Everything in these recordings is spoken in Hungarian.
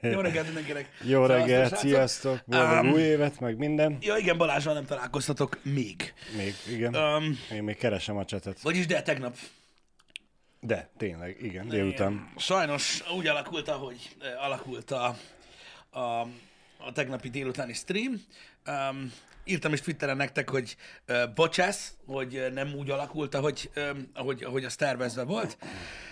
Jó reggelt mindenkinek. Jó reggelt, srácok. sziasztok, boldog Um, új évet, meg minden. Ja, igen, Balázsral nem találkoztatok még. Még, igen. Um, Én még keresem a csetet. vagyis de tegnap. De, tényleg, igen, délután. Igen. Sajnos úgy alakult, ahogy eh, alakult a, a, a tegnapi délutáni stream. Um, írtam is Twitteren nektek, hogy uh, bocsász, hogy nem úgy alakult, ahogy, um, ahogy, ahogy az tervezve volt.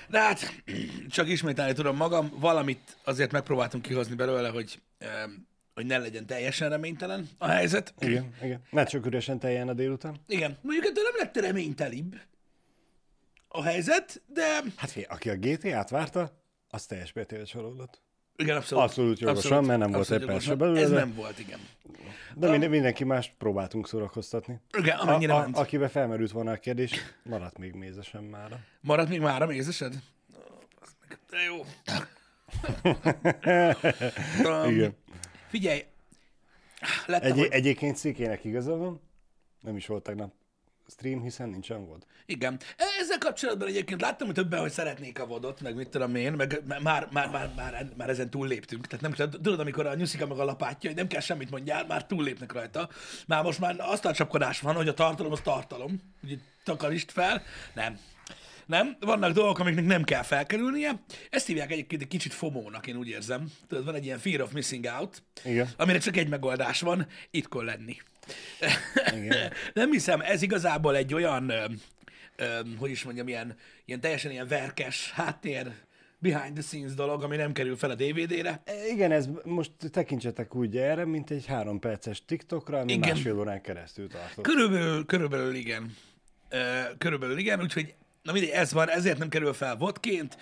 De hát csak ismételni tudom magam, valamit azért megpróbáltunk kihozni belőle, hogy, um, hogy ne legyen teljesen reménytelen a helyzet. Igen, igen. Ne csak üresen teljen a délután. Igen, mondjuk ettől nem lett reménytelibb a helyzet, de Hát figyelj, aki a GTA-t várta, az teljes mértékben csalódott. Igen, abszolút. Abszolút jogosan, mert nem volt perc se belőle, Ez nem volt, igen. De minden, mindenki más próbáltunk szórakoztatni. Igen, A, amennyire a, ment. akibe felmerült volna a kérdés, maradt még mézesen mára. Maradt még már a mézesed? De jó. um, Igen. Figyelj, Egy, ahogy... egyébként szikének igaza van, nem is volt tegnap stream, hiszen nincsen volt. Igen. Ezzel kapcsolatban egyébként láttam, hogy többen, hogy szeretnék a vodot, meg mit tudom én, meg már, már, már, már, már, ezen túl léptünk. Tehát nem kell, tudod, amikor a nyuszika meg a lapátja, hogy nem kell semmit mondjál, már túllépnek rajta. Már most már azt a csapkodás van, hogy a tartalom az tartalom. Ugye takarítsd fel. Nem. Nem, vannak dolgok, amiknek nem kell felkerülnie. Ezt hívják egyébként egy kicsit fomónak, én úgy érzem. Tudod, van egy ilyen fear of missing out, Igen. amire csak egy megoldás van, ittkor lenni. Igen. nem hiszem, ez igazából egy olyan, ö, ö, hogy is mondjam, ilyen, ilyen teljesen ilyen verkes háttér, behind the scenes dolog, ami nem kerül fel a DVD-re. E, Igen, ez most tekintsetek úgy erre, mint egy három perces TikTokra, ami Igen. Másfél órán keresztül tartott. Körülbelül, körülbelül igen. Körülbelül igen, úgyhogy na mindegy, ez van, ezért nem kerül fel vodként.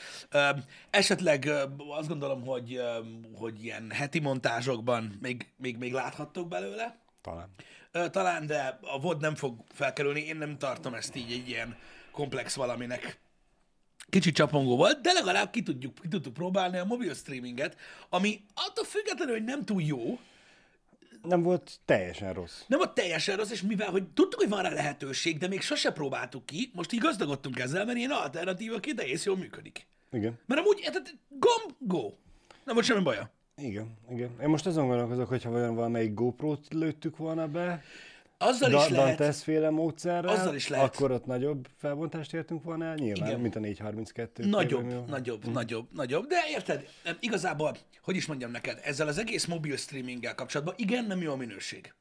Esetleg azt gondolom, hogy, hogy ilyen heti montázsokban még, még, még láthattok belőle. Talán. Ö, talán, de a VOD nem fog felkerülni. Én nem tartom ezt így egy ilyen komplex valaminek. Kicsit csapongó volt, de legalább ki tudjuk, ki tudtuk próbálni a mobil streaminget, ami attól függetlenül, hogy nem túl jó, Nem volt teljesen rossz. nem a teljesen rossz, és mivel hogy tudtuk, hogy van rá lehetőség, de még sose próbáltuk ki, most így gazdagodtunk ezzel, mert ilyen alternatívaként egész jól működik. Igen. Mert amúgy, tehát gomb, go. Nem volt semmi baja. Igen, igen. Én most azon gondolkozok, hogyha vajon valamelyik GoPro-t lőttük volna be, Azzal da- is lehet. Dantes féle módszerrel, Azzal is lehet. akkor ott nagyobb felbontást értünk volna el, nyilván, Igen. mint a 432. Nagyobb, Premium. nagyobb, nagyobb, nagyobb. De érted, igazából, hogy is mondjam neked, ezzel az egész mobil streaminggel kapcsolatban, igen, nem jó a minőség.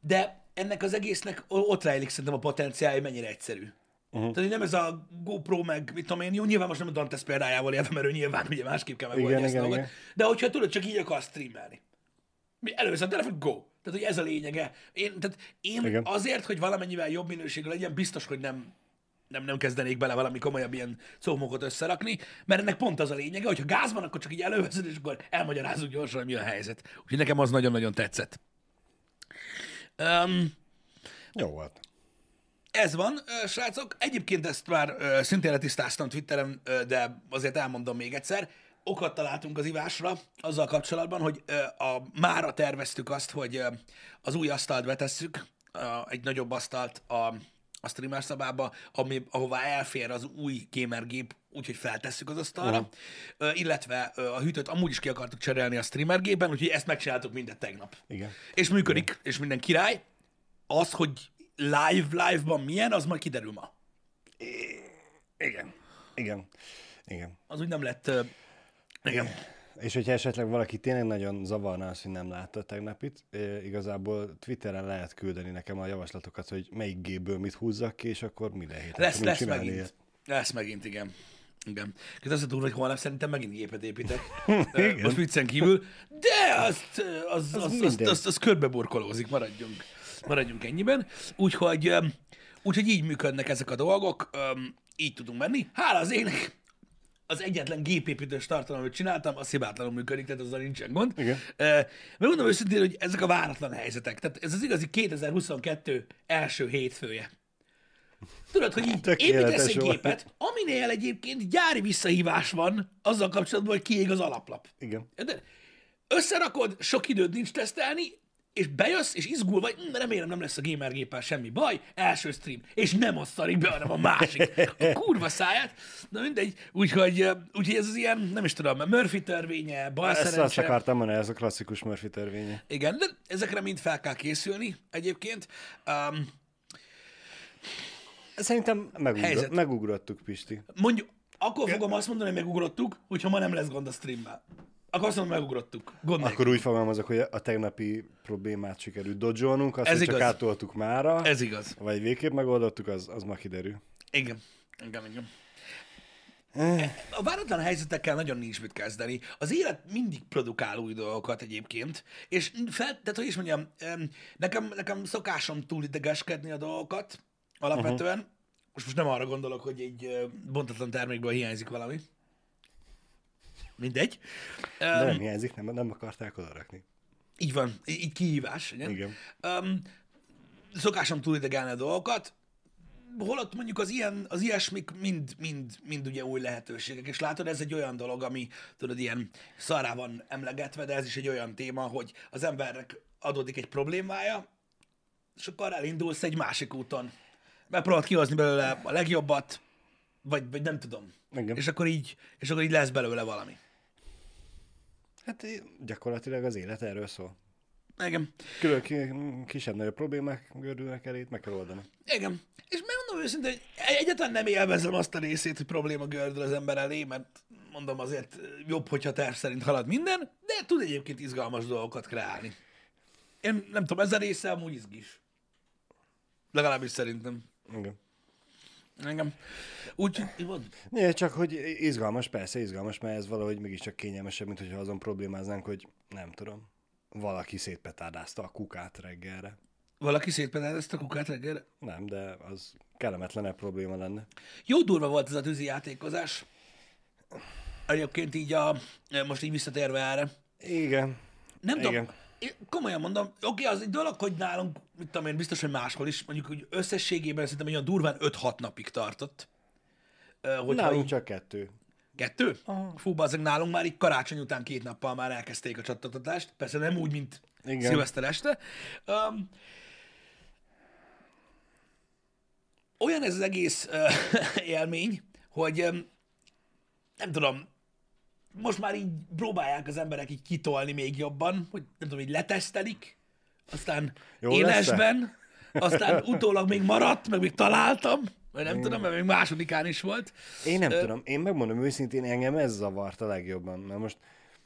De ennek az egésznek ott rejlik szerintem a potenciálja, hogy mennyire egyszerű. Uh-huh. Tehát nem ez a GoPro, meg mit tudom én, jó, nyilván most nem a Dantes példájával élve, mert ő nyilván ugye másképp kell megoldani Igen, ezt igen, dolgot. De hogyha tudod, csak így akarsz streamelni. Mi először a telefon, go. Tehát, hogy ez a lényege. Én, tehát én Igen. azért, hogy valamennyivel jobb minőségű legyen, biztos, hogy nem, nem, nem kezdenék bele valami komolyabb ilyen szómokot összerakni, mert ennek pont az a lényege, hogyha gáz van, akkor csak így előveszed, és akkor elmagyarázunk gyorsan, hogy mi a helyzet. Úgyhogy nekem az nagyon-nagyon tetszett. Um, Jó volt. Ez van, srácok. Egyébként ezt már szintén letisztáztam Twitteren, de azért elmondom még egyszer. Okat találtunk az ivásra azzal kapcsolatban, hogy a, mára terveztük azt, hogy az új asztalt betesszük, egy nagyobb asztalt a, a streamer szabába, ami, ahová elfér az új gamergép, úgyhogy feltesszük az asztalra, ö, illetve a hűtőt amúgy is ki akartuk cserélni a streamer gépen, úgyhogy ezt megcsináltuk mindet tegnap. Igen. És működik, és minden király. Az, hogy live, live-ban milyen, az majd kiderül ma. Igen. Igen. Igen. Az úgy nem lett... igen. És hogyha esetleg valaki tényleg nagyon zavarná azt, hogy nem látta a tegnapit, igazából Twitteren lehet küldeni nekem a javaslatokat, hogy melyik gépből mit húzzak ki, és akkor minden héten Lesz, lesz megint. ilyet. Lesz megint, igen. Igen. Két azt tudom, hogy holnap szerintem megint gépet építek. Most viccen kívül. De azt, az, az, az, az, az, az körbe burkolózik, maradjunk. Maradjunk ennyiben. Úgyhogy, úgyhogy így működnek ezek a dolgok. Így tudunk menni. Hála az ének, az egyetlen gépépítős tartalom, amit csináltam, az hibátlanul működik, tehát azzal nincsen gond. Igen. Mert mondom őszintén, hogy ezek a váratlan helyzetek. Tehát ez az igazi 2022 első hétfője. Tudod, hogy így építesz egy gépet, aminél egyébként gyári visszahívás van azzal kapcsolatban, hogy kiég az alaplap. Igen. De összerakod, sok időd nincs tesztelni, és bejössz, és izgul vagy, "Hm, remélem nem lesz a gamer géppel semmi baj, első stream, és nem azt szarik be, hanem a másik. A kurva száját. Na mindegy, úgyhogy, úgyhogy ez az ilyen, nem is tudom, Murphy törvénye, bal Ezt azt szerencse. akartam mondani, ez a klasszikus Murphy törvénye. Igen, de ezekre mind fel kell készülni egyébként. Um, Szerintem Helyzet. megugrott, megugrottuk, Pisti. mondjuk, akkor fogom azt mondani, hogy megugrottuk, hogyha ma nem lesz gond a streammel. Akkor azt mondom, megugrottuk. Gond. Akkor úgy fogalmazok, hogy a tegnapi problémát sikerült dodzsolnunk, azt, Ez hogy csak igaz. átoltuk mára, Ez igaz. vagy végképp megoldottuk, az, az ma kiderül. Igen. Igen, igen. A váratlan helyzetekkel nagyon nincs mit kezdeni. Az élet mindig produkál új dolgokat egyébként, és fel, tehát hogy is mondjam, em, nekem, nekem szokásom túl idegeskedni a dolgokat alapvetően. Uh-huh. Most, most nem arra gondolok, hogy egy bontatlan termékből hiányzik valami. Mindegy. De Um, nem hiányzik, nem, nem akarták odarakni. így van, így kihívás. Igen. Igen. Um, szokásom túl idegelni a dolgokat, holott mondjuk az, ilyen, az ilyesmik mind, mind, mind ugye új lehetőségek, és látod, ez egy olyan dolog, ami tudod, ilyen szará van emlegetve, de ez is egy olyan téma, hogy az embernek adódik egy problémája, és akkor elindulsz egy másik úton. Megpróbálod kihozni belőle a legjobbat, vagy, vagy nem tudom. Igen. És akkor így, és akkor így lesz belőle valami. Hát gyakorlatilag az élet erről szól. Igen. Külön ki, kisebb-nagyobb problémák gördülnek elét, meg kell oldani. Igen. És megmondom őszintén, hogy egyáltalán nem élvezem azt a részét, hogy probléma gördül az ember elé, mert mondom azért jobb, hogyha terv szerint halad minden, de tud egyébként izgalmas dolgokat kreálni. Én nem tudom, ez a része amúgy izgis. Legalábbis szerintem. Igen. Engem. Úgy, né, csak hogy izgalmas, persze izgalmas, mert ez valahogy mégiscsak kényelmesebb, mint hogyha azon problémáznánk, hogy nem tudom, valaki szétpetárdázta a kukát reggelre. Valaki szétpetárdázta a kukát reggelre? Nem, de az kellemetlenebb probléma lenne. Jó durva volt ez a tűzi játékozás. Egyébként így a, most így visszatérve erre. Igen. Nem Igen. tudom, én komolyan mondom, oké, az egy dolog, hogy nálunk, mit tudom én, biztos, hogy máshol is, mondjuk, hogy összességében szerintem olyan durván 5-6 napig tartott. Ö, Hogyha Nálunk így, csak kettő. kettő? Fú, azok nálunk már így karácsony után két nappal már elkezdték a csattatást. Persze nem úgy, mint Igen. szilveszter este. Um, olyan ez az egész uh, élmény, hogy um, nem tudom, most már így próbálják az emberek így kitolni még jobban, hogy nem tudom, így letesztelik, aztán Jó élesben, aztán utólag még maradt, meg még találtam, vagy nem tudom, mert még másodikán is volt, Én nem tudom, én megmondom őszintén, engem ez zavart a legjobban, mert most,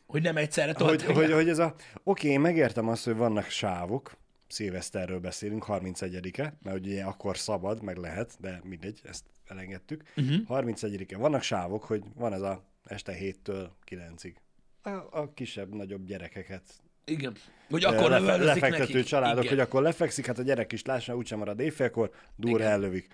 hogy nem egyszerre hogy, tolták hogy, le. hogy ez a, oké, én megértem azt, hogy vannak sávok, szilveszterről beszélünk, 31-e, mert ugye akkor szabad, meg lehet, de mindegy, ezt elengedtük. Mhm. Uh-huh. 31-e, vannak sávok, hogy van ez a este 7-től 9-ig. A, a kisebb, nagyobb gyerekeket Igen. Hogy akkor lefe- lefektető nekik. családok, Igen. hogy akkor lefekszik, hát a gyerek is lássa, úgysem marad éjfélkor, durra Igen. ellövik.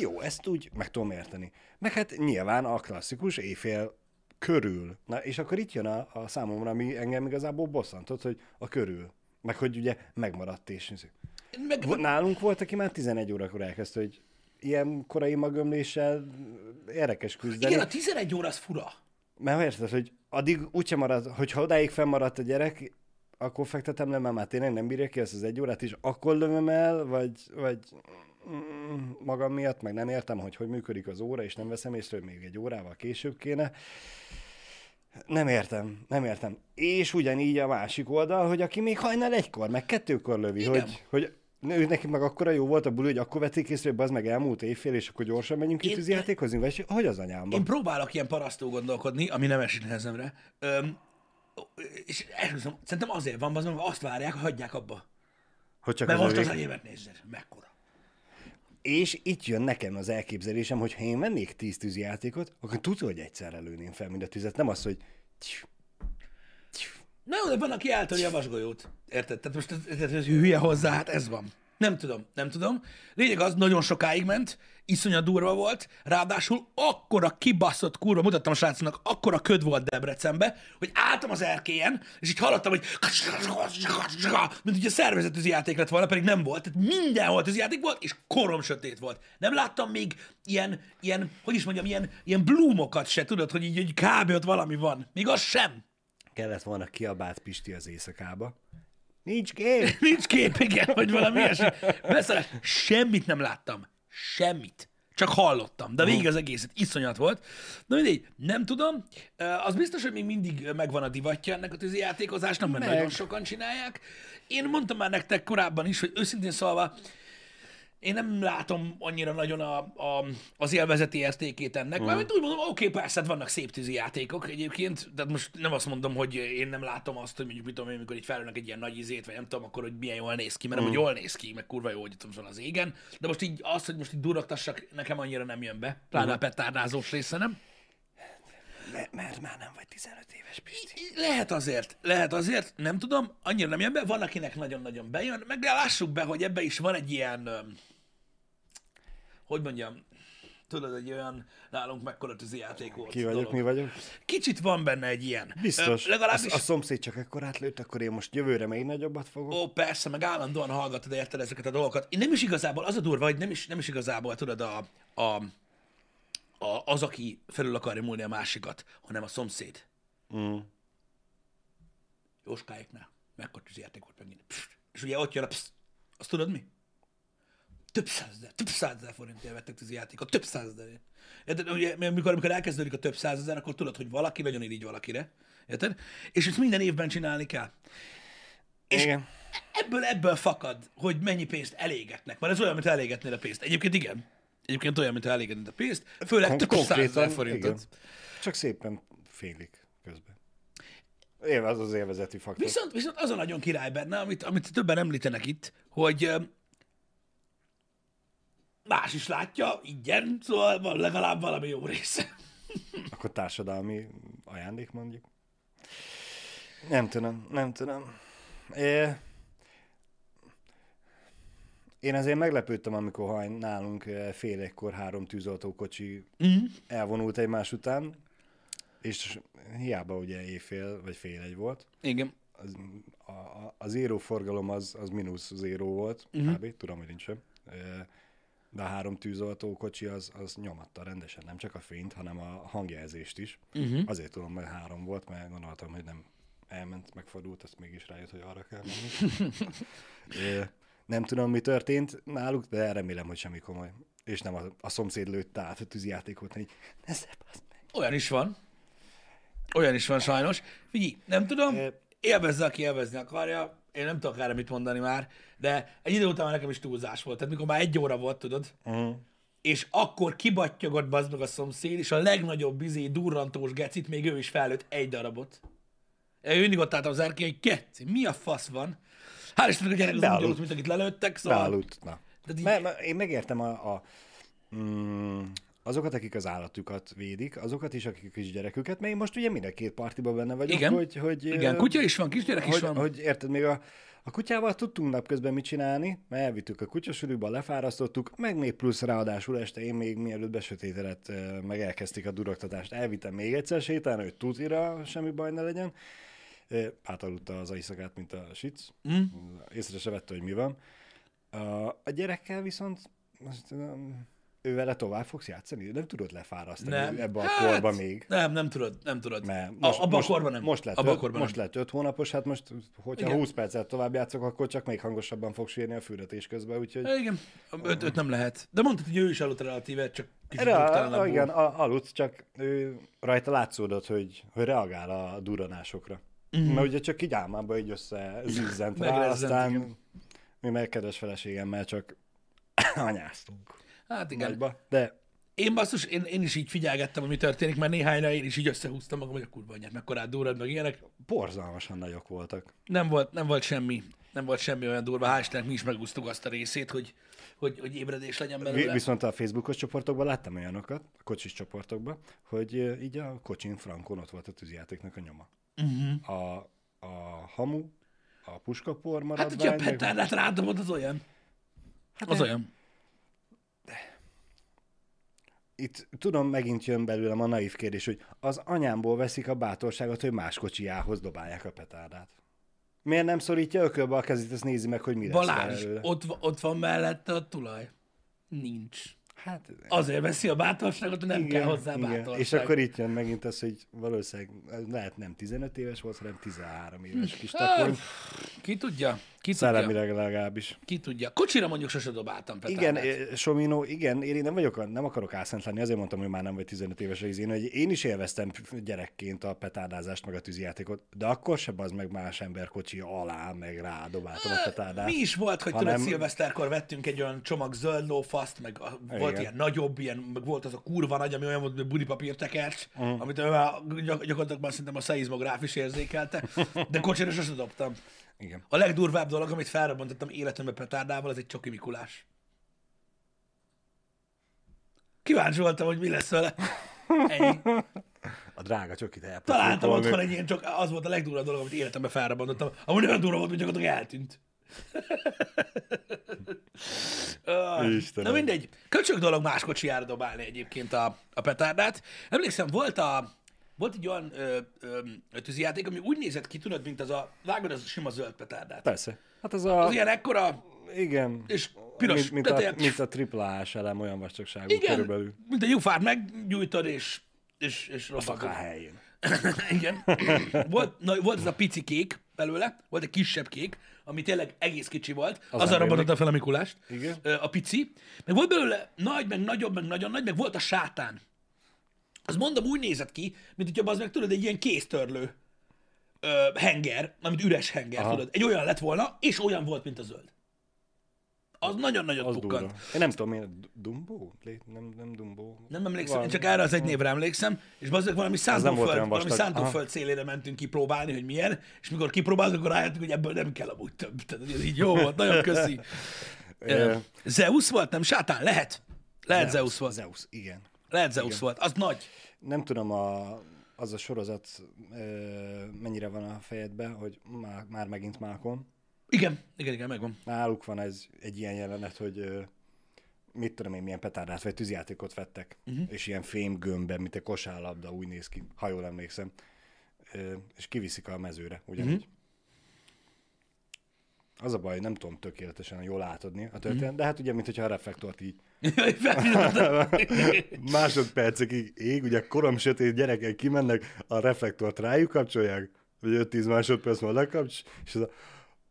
Jó, ezt úgy meg tudom érteni. Meg hát nyilván a klasszikus éjfél körül. Na, és akkor itt jön a, a számomra, ami engem igazából bosszantott, hogy a körül. Meg hogy ugye megmaradt és... Meg, Vo- Nálunk volt, aki már 11 órakor elkezdte, hogy ilyen korai magömléssel érdekes küzdeni. igen, a 11 óra az fura. Mert érted, hogy addig úgysem marad, hogyha odáig fennmaradt a gyerek, akkor fektetem le, mert már tényleg nem bírja ki ezt az egy órát, és akkor lövöm el, vagy, vagy mm, magam miatt, meg nem értem, hogy hogy működik az óra, és nem veszem észre, hogy még egy órával később kéne. Nem értem, nem értem. És ugyanígy a másik oldal, hogy aki még hajnal egykor, meg kettőkor lövi, Igen. hogy, hogy ő neki meg akkora jó volt a buli, hogy akkor vették észre, hogy az meg elmúlt évfél, és akkor gyorsan menjünk itt játékozni, vagy hogy az anyámba? Én próbálok ilyen parasztó gondolkodni, ami nem esik nehezemre. Öm, és esküszöm, szerintem azért van, az, mert azt várják, hogy hagyják abba. Hogy csak Mert az most az enyémet nézzed, mekkora. És itt jön nekem az elképzelésem, hogy ha én vennék 10 tűzijátékot, akkor tudod, hogy egyszer lőném fel mind a tüzet. Nem az, hogy. Na jó, de van, aki eltöri a vasgolyót. Érted? Tehát most ez, ez, ez hülye hozzá, hát ez van. Nem tudom, nem tudom. Lényeg az, nagyon sokáig ment, iszonyat durva volt, ráadásul akkora kibaszott kurva, mutattam a srácnak, akkora köd volt Debrecenbe, hogy álltam az erkélyen, és így hallottam, hogy mint ugye szervezett játék lett volna, pedig nem volt. Tehát mindenhol játék volt, és korom sötét volt. Nem láttam még ilyen, ilyen hogy is mondjam, ilyen, ilyen blúmokat se, tudod, hogy így, így kb. ott valami van. Még az sem. Kellett volna kiabált Pisti az éjszakába. Nincs kép. Nincs kép, igen, vagy valami ilyesmi. Beszarás. Semmit nem láttam. Semmit. Csak hallottam, de végig az egészet iszonyat volt. Na mindegy, nem tudom. Az biztos, hogy még mindig megvan a divatja ennek a tűzi játékozásnak, mert Meg. nagyon sokan csinálják. Én mondtam már nektek korábban is, hogy őszintén szólva, én nem látom annyira nagyon a, a, az élvezeti értékét ennek. Mármint úgy mondom, oké, persze, hát vannak szép tűzi játékok egyébként, de most nem azt mondom, hogy én nem látom azt, hogy mondjuk mit tudom én, amikor így felülnek egy ilyen nagy izét, vagy nem tudom, akkor hogy milyen jól néz ki, mert nem, hogy jól néz ki, meg kurva jó, hogy itt van az égen. De most így az, hogy most így durogtassak, nekem annyira nem jön be. Pláne a petárdázós része, nem? Mert, mert már nem vagy 15 éves, Pisti. Lehet azért, lehet azért, nem tudom, annyira nem jön be, van, akinek nagyon-nagyon bejön, meg de lássuk be, hogy ebbe is van egy ilyen, hogy mondjam, tudod, egy olyan nálunk mekkora tűzi játék volt. Ki vagyok, dolog. mi vagyok? Kicsit van benne egy ilyen. Biztos. Ö, legalábbis, A, a szomszéd csak ekkor átlőtt, akkor én most jövőre még nagyobbat fogok. ó, persze, meg állandóan hallgatod, érted ezeket a dolgokat. Én nem is igazából, az a durva, hogy nem is, nem is igazából, tudod, a, a, a, az, aki felül akarja múlni a másikat, hanem a szomszéd. Mm. Jóskáéknál. Mekkora tűzi játék volt megint. Pst. És ugye ott jön a pszt. Azt tudod mi? Több százezer, több százezer forintért vettek tűzi játékot, több százezer. Érted? Ugye, amikor, amikor elkezdődik a több százezer, akkor tudod, hogy valaki nagyon irigy valakire. Érted? És ezt minden évben csinálni kell. És Igen. ebből, ebből fakad, hogy mennyi pénzt elégetnek. Mert ez olyan, mint elégetnél a pénzt. Egyébként igen. Egyébként olyan, mint elégetnél a pénzt. Főleg Kon- több százezer forintot. igen. Csak szépen félik közben. Élve az az élvezeti faktor. Viszont, viszont az a nagyon király benne, amit, amit többen említenek itt, hogy más is látja, ingyen, szóval van legalább valami jó része. Akkor társadalmi ajándék mondjuk. Nem tudom, nem tudom. É... Én azért meglepődtem, amikor nálunk eh, fél egykor három tűzoltókocsi Mm. elvonult egymás után, és hiába ugye éjfél vagy fél egy volt. Igen. Az, a, a, a zéró forgalom az, az mínusz zéró volt, uh-huh. kb. Tudom, hogy nincs sem. Eh, De a három tűzoltókocsi az, az nyomatta rendesen, nem csak a fényt, hanem a hangjelzést is. Uh-huh. Azért tudom, hogy három volt, mert gondoltam, hogy nem elment, megfordult, azt mégis rájött, hogy arra kell menni. Nem tudom, mi történt náluk, de remélem, hogy semmi komoly. És nem a, a szomszéd lőtt át a tűzjátékot, hogy ne szepasd meg. Olyan is van. Olyan is van sajnos. Figyelj, nem tudom, élvezze, aki élvezni akarja. Én nem tudok erre mit mondani már, de egy idő után már nekem is túlzás volt. Tehát mikor már egy óra volt, tudod, Uh-huh. és akkor kibattyogott bazd meg a szomszéd, és a legnagyobb bizé durrantós gecit még ő is felőtt egy darabot. Én mindig ott álltam az erkély, hogy keci, mi a fasz van? Hál' Istennek a gyerek az úgy Bealudt. aludt, mint akit lelőttek, szóval... Bealudt, na. Tehát így- Me, me, én megértem a, a mm, azokat, akik az állatukat védik, azokat is, akik a kisgyereküket, mert én most ugye mind a két partiban benne vagyok, Igen. hogy, hogy Igen, kutya is van, kisgyerek is hogy, van. hogy érted, még a, a kutyával tudtunk napközben mit csinálni, mert elvittük a kutyasülőbe, lefárasztottuk, meg még plusz ráadásul este én még mielőtt besötétedett, meg elkezdték a durogtatást, elvittem még egyszer sétálni, hogy tutira semmi baj ne legyen. Átaludta az éjszakát, mint a sic. Mm. Észre se vette, hogy mi van. A, gyerekkel viszont azt tudom, ő vele tovább fogsz játszani? Nem tudod lefárasztani Nem. ebbe a Hát, korba még. Nem, nem tudod, nem tudod. Mert a, abban a korban nem. Most lett, abban a öt, korban most nem. lett öt hónapos, hát most, hogyha Igen. 20 percet tovább játszok, akkor csak még hangosabban fog sírni a fürdetés közben, úgyhogy... Igen, öt, öt nem lehet. De mondtad, hogy ő is aludt relatíve, csak kicsit Erre, a, igen, a, aludt, csak ő, rajta látszódott, hogy, hogy reagál a duranásokra. Mm. Mert ugye csak így álmában így össze zizzent rá, aztán igen. mi meg kedves feleségemmel csak anyáztunk Hát igen. nagyba. De Én basszus, én, én is így figyelgettem, hogy mi történik, mert néhányra én is így összehúztam magam, hogy a kurva anyját, mekkorát durrad, meg ilyenek. borzalmasan nagyok voltak. Nem volt, nem volt semmi, nem volt semmi olyan durva. Hál' Istennek mi is megúsztuk azt a részét, hogy, hogy, hogy ébredés legyen belőle. Viszont a Facebookos csoportokban láttam olyanokat, a kocsis csoportokban, hogy így a kocsin frankon ott volt a tűzjátéknak a nyoma. Uh-huh. A, a hamu, a puskapor Hát, maradvány. hogyha a meg- petárdát rádobod, az olyan. Hát Az de- olyan. Itt tudom, megint jön belőlem a naív kérdés, hogy az anyámból veszik a bátorságot, hogy más kocsijához dobálják a petárdát. Miért nem szorítja ökölbe a kezét, ezt nézi meg, hogy mi lesz Balázs, belőle. ott, ott van mellette a tulaj. Nincs. Hát, Azért veszi a bátorságot, hogy nem kell hozzá bátorság. És akkor itt jön megint az, hogy valószínűleg lehet nem 15 éves volt, hanem 13 éves kis takony. Ki tudja? Ki tudja? Szellemileg legalábbis. Ki tudja? Kocsira mondjuk sose dobáltam Igen, petárdát. eh, Somino, igen, én nem vagyok, nem akarok álszent lenni, azért mondtam, hogy már nem vagy 15 éves az én, hogy én is élveztem gyerekként a petárdázást, meg a tűzijátékot, de akkor se az meg más ember kocsi alá, meg rá dobáltam a petárdát. Mi is volt, hogy hanem- tudod, szilveszterkor vettünk egy olyan csomag zöld lófaszt, meg a, volt Igen. ilyen nagyobb, ilyen, meg volt az a kurva nagy, ami olyan volt, mint budipapírtekercs, Mhm. uh. amit ő már gyak- gyakorlatilag már szerintem a szeizmográf is érzékelte, de kocsira sose dobtam. Igen. A legdurvább dolog, amit felrobbantottam életembe petárdával, az egy csoki Mikulás. Kíváncsi voltam, hogy mi lesz vele. Ennyi. A drága csokit elpotoltam. Találtam otthon egy ilyen csak, az volt a legdurvább dolog, amit életemben felrobbantottam. Amúgy olyan durva volt, hogy gyakorlatilag eltűnt. Istenem. Na mindegy. Köcsög dolog más kocsijára dobálni egyébként a, a petárdát. Emlékszem, volt a, volt egy olyan ö, ö, tűzijáték, ami úgy nézett ki, tudod, mint az a, vágod az a sima zöld petárdát. Persze. Hát az a... Az ilyen ekkora, Igen. és piros, mint, mint, a, ilyen- mint a triplás elem olyan vastagságú igen, körülbelül. mint a jufát meggyújtod, és, és, és A robbantod. helyén. Igen. Volt, na, volt ez a pici kék belőle, volt egy kisebb kék, ami tényleg egész kicsi volt. Az Azzal robbantotta fel a Mikulást. Igen. A pici. Meg volt belőle nagy, meg nagyobb, meg nagyon nagy, meg volt a sátán. Az mondom úgy nézett ki, mint hogyha az meg tudod, egy ilyen kéztörlő ö, henger, amit üres henger, Aha. tudod. Egy olyan lett volna, és olyan volt, mint a zöld. Az nagyon-nagyon Az pukkant. durva. Én nem tudom, én Dumbo? Nem, nem Dumbo. Nem emlékszem, Van. én csak erre az egy névre emlékszem, és bazdmeg valami szántóföld, valami szántóföld szélére mentünk kipróbálni, hogy milyen, és mikor kipróbáltuk, akkor rájöttünk, hogy ebből nem kell amúgy több. Tehát ez így jó volt, nagyon köszi. Zeus volt, nem sátán? Lehet. Lehet Zeus volt. Zeus, igen. Lehet Zeus volt. Az nagy. Nem tudom, a, az a sorozat ö, mennyire van a fejedben, hogy már, már megint Malcolm. Igen, igen, igen, megvan. Náluk van ez egy ilyen jelenet, hogy ö, mit tudom én, milyen petárdát vagy tűzjátékot vettek, uh-huh. és ilyen fém gömbben, mint egy kosárlabda, úgy néz ki, ha jól emlékszem. Ö, és kiviszik a mezőre, ugyanígy. Uh-huh. Az a baj, nem tudom tökéletesen jól átadni a történet, uh-huh. de hát ugye, mint hogyha a reflektort így másodpercekig ég, ugye korom sötét gyerekek kimennek, a reflektort rájuk kapcsolják, vagy 5-10 másodperc múlva lekapcs, és az a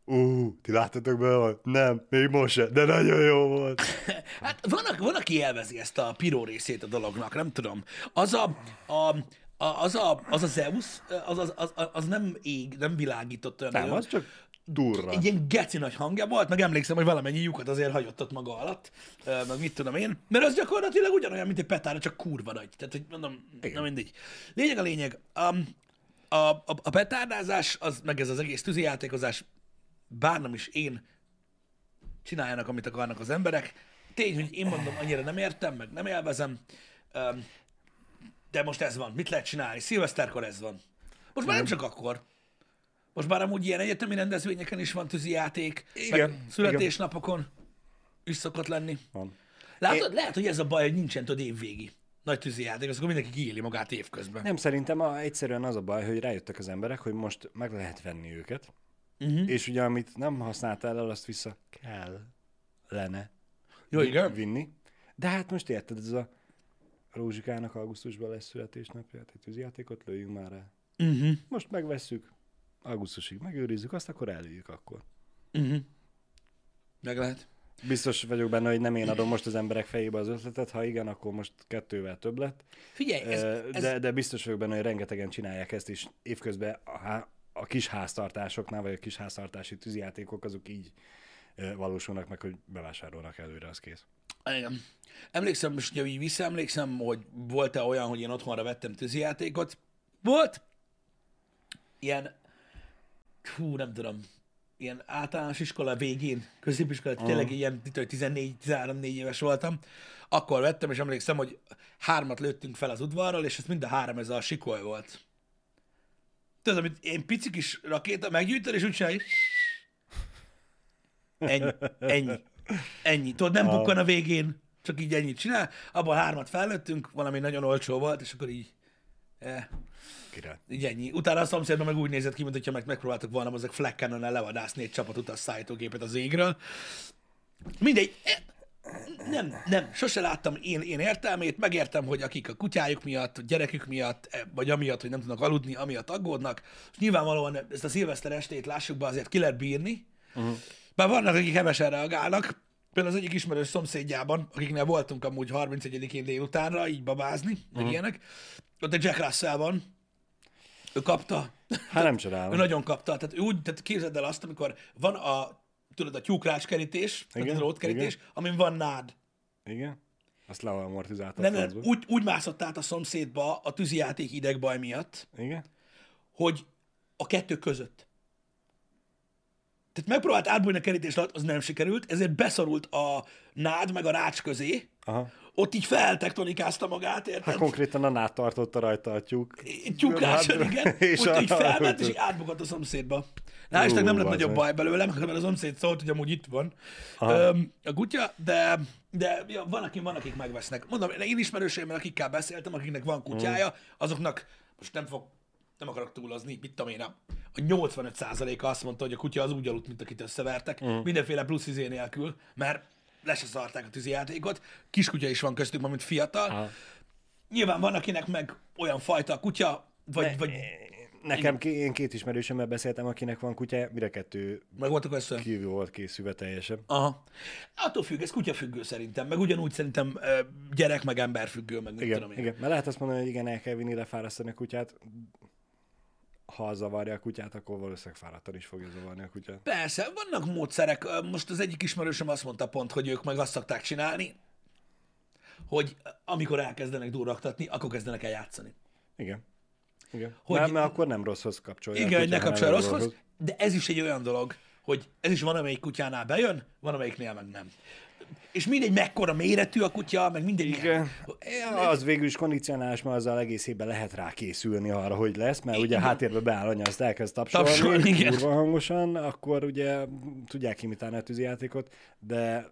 Ú, ti láttatok be, nem, még most se, de nagyon jó volt. Hát van, van, aki élvezi ezt a piró részét a dolognak, nem tudom. Az a, a, a, az, a, az a Zeus, az, az, az, az nem ég, nem világított olyan Nem, nagyon. az csak durra. egy ilyen geci nagy hangja volt, meg emlékszem, hogy valamennyi lyukat azért hagyott ott maga alatt, meg mit tudom én, mert az gyakorlatilag ugyanolyan, mint egy petárda, csak kurva nagy. Tehát, hogy mondom, Igen. na mindegy. Lényeg a lényeg, um, a, a, a petárdázás, az, meg ez az egész tűzijátékozás, bár nem is én, csináljanak, amit akarnak az emberek. Tény, hogy én mondom, annyira nem értem, meg nem élvezem, um, de most ez van. Mit lehet csinálni? Szilveszterkor ez van. Most már nem csak akkor. Most már amúgy ilyen egyetemi rendezvényeken is van tűzijáték, Igen, születésnapokon is szokott lenni. Van. Látod, Én... lehet, hogy ez a baj, hogy nincsen tudod évvégi nagy tűzijáték, az akkor mindenki kiéli magát évközben. Nem, szerintem a, egyszerűen az a baj, hogy rájöttek az emberek, hogy most meg lehet venni őket, uh-huh. és ugye amit nem használtál el, azt vissza kell lenne Jó, igen. vinni. De hát most érted, ez a Rózsikának augusztusban lesz születésnapja, tehát egy tűzjátékot lőjünk már rá. Uh-huh. Most megvesszük, augusztusig megőrizzük, azt akkor előjük akkor. Uh-huh. Meg lehet. Biztos vagyok benne, hogy nem én adom most az emberek fejébe az ötletet, ha igen, akkor most kettővel több lett. Figyelj, ez, ez, de, de biztos vagyok benne, hogy rengetegen csinálják ezt is évközben a, a kis háztartásoknál, vagy a kis háztartási tűzjátékok, azok így valósulnak meg, hogy bevásárolnak előre, az kész. Igen. Emlékszem, most ugye így visszaemlékszem, hogy volt-e olyan, hogy én otthonra vettem tűzijátékot. Volt. Ilyen, hú, nem tudom, ilyen általános iskola végén, középiskola, uh. tényleg ilyen 14-13-4 éves voltam, akkor vettem, és emlékszem, hogy hármat lőttünk fel az udvarról, és ez mind a három ez a sikoly volt. Tudod, amit én pici kis rakéta meggyűjtöd, és úgy csinálj. Ennyi. Ennyi. Ennyi. Tudod, nem bukkan a végén, csak így ennyit csinál. Abban hármat fellőttünk, valami nagyon olcsó volt, és akkor így, eh, Király. így ennyi. Utána a szomszédban meg úgy nézett ki, mint hogyha meg megpróbáltak volna ezek Flack cannon levadászni egy csapat utas szállítógépet az égről. Mindegy. Eh, nem, nem, sose láttam én, én értelmét, megértem, hogy akik a kutyájuk miatt, a gyerekük miatt, e, vagy amiatt, hogy nem tudnak aludni, amiatt aggódnak, és nyilvánvalóan ezt a szilveszter estét lássuk be, azért ki lehet bírni, uh-huh. bár vannak, akik hevesen reagálnak, például az egyik ismerős szomszédjában, akiknél voltunk amúgy 31-én délutánra, így babázni, uh-huh. meg ilyenek, ott egy Jack Russell van, ő kapta, Hát nem ő csodálom. nagyon kapta, tehát ő úgy, tehát képzeld el azt, amikor van a, tudod, a tyúkrácskerítés, tehát Igen, a drótkerítés, amin van nád, Igen? Azt leamortizálta nem, nem, úgy, úgy mászott át a szomszédba a tűzijáték idegbaj miatt, Igen? hogy a kettő között. Tehát megpróbált átbújni a kerítés alatt, az nem sikerült, ezért beszorult a nád meg a rács közé, Aha. Ott így feltektonikázta magát, érted? Hát konkrétan a nát tartotta rajta a tyúk. Egy tyúkrácsod, igen, És és úgy így felment, és így átbukott a szomszédba. Na, Isten nem lett nagyobb baj belőlem, mert a szomszéd szólt, hogy amúgy itt van. Öm, a kutya, de, de ja, van, aki, van, akik megvesznek. Mondom, én ismerőseimmel, akikkel beszéltem, akiknek van kutyája, azoknak most nem fog, nem akarok túlozni, mit tudom én, a a 85%-a azt mondta, hogy a kutya az úgy aludt, mint akit összevertek, mindenféle plusz izé nélkül, mert le se szarták a tűzijátékot. Kiskutya is van köztük, mint fiatal. Aha. Nyilván van, akinek meg olyan fajta a kutya, vagy, vagy Nekem ké- én két ismerősömmel beszéltem, akinek van kutyája, mire kettő meg voltak össze. kívül volt készülve teljesen. Aha. Attól függ, ez kutyafüggő szerintem, meg ugyanúgy szerintem gyerek, meg ember függő, meg Igen, tudom én. igen. Mert lehet azt mondani, hogy igen, el kell vinni lefárasztani a kutyát. Ha zavarja a kutyát, akkor valószínűleg fáradtan is fogja zavarni a kutyát. Persze, vannak módszerek. Most az egyik ismerősöm azt mondta pont, hogy ők meg azt szokták csinálni, hogy amikor elkezdenek durraktatni, akkor kezdenek el játszani. Igen. Igen. Hogy-. Mert, mert akkor nem rosszhoz kapcsolja. Igen, hogy ne kapcsolja a rosszhoz, de ez is egy olyan dolog, hogy ez is van, amelyik kutyánál bejön, van, amelyiknél meg nem. És mindegy, mekkora méretű a kutya, meg mindegy. Igen. Ja, az végül is kondicionálás, mert azzal egész évben lehet rá készülni arra, hogy lesz, mert ugye Igen. háttérbe beáll anya, azt elkezd tapsolni, Tapsolni, igen. kurva hangosan, akkor ugye tudják imitálni a tűzijátékot, de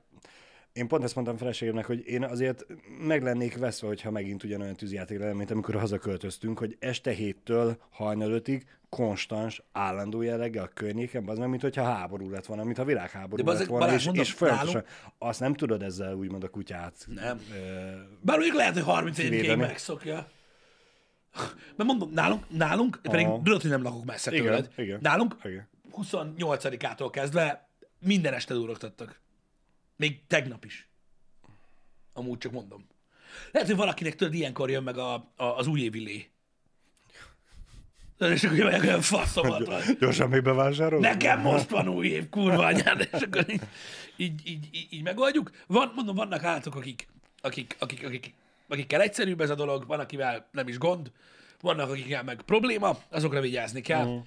én pont ezt mondtam feleségemnek, hogy én azért meg lennék veszve, hogyha megint ugyanolyan tűzijáték lenne, mint amikor hazaköltöztünk, hogy este héttől hajnal ötig konstans, állandó jelleggel a környéken, az meg, mint hogyha háború lett volna, mint ha világháború De lett volna, Balázs, és, mondom, és folyamatosan azt nem tudod ezzel úgymond a kutyát Nem. ö, Bár mondjuk lehet, hogy 31 game Kivédeni. megszokja. Mert mondom, nálunk, nálunk pedig Aha. tudod, hogy nem lakok messze Igen, tőled. igen. Nálunk Igen. 28-ától kezdve minden este durogtattak. Még tegnap is. Amúgy csak mondom. Lehet, hogy valakinek tudod, ilyenkor jön meg a, a, az újévi lé. És akkor jön olyan faszomat van. Gyorsan még bevásárolod? Nekem most van új év, kurva anyád, és akkor így, így, így, így, megoldjuk. Van, mondom, vannak állatok, akik, akik, akik, akik, akikkel egyszerűbb ez a dolog, van, akivel nem is gond, vannak, akikkel meg probléma, azokra vigyázni kell. Uh-huh.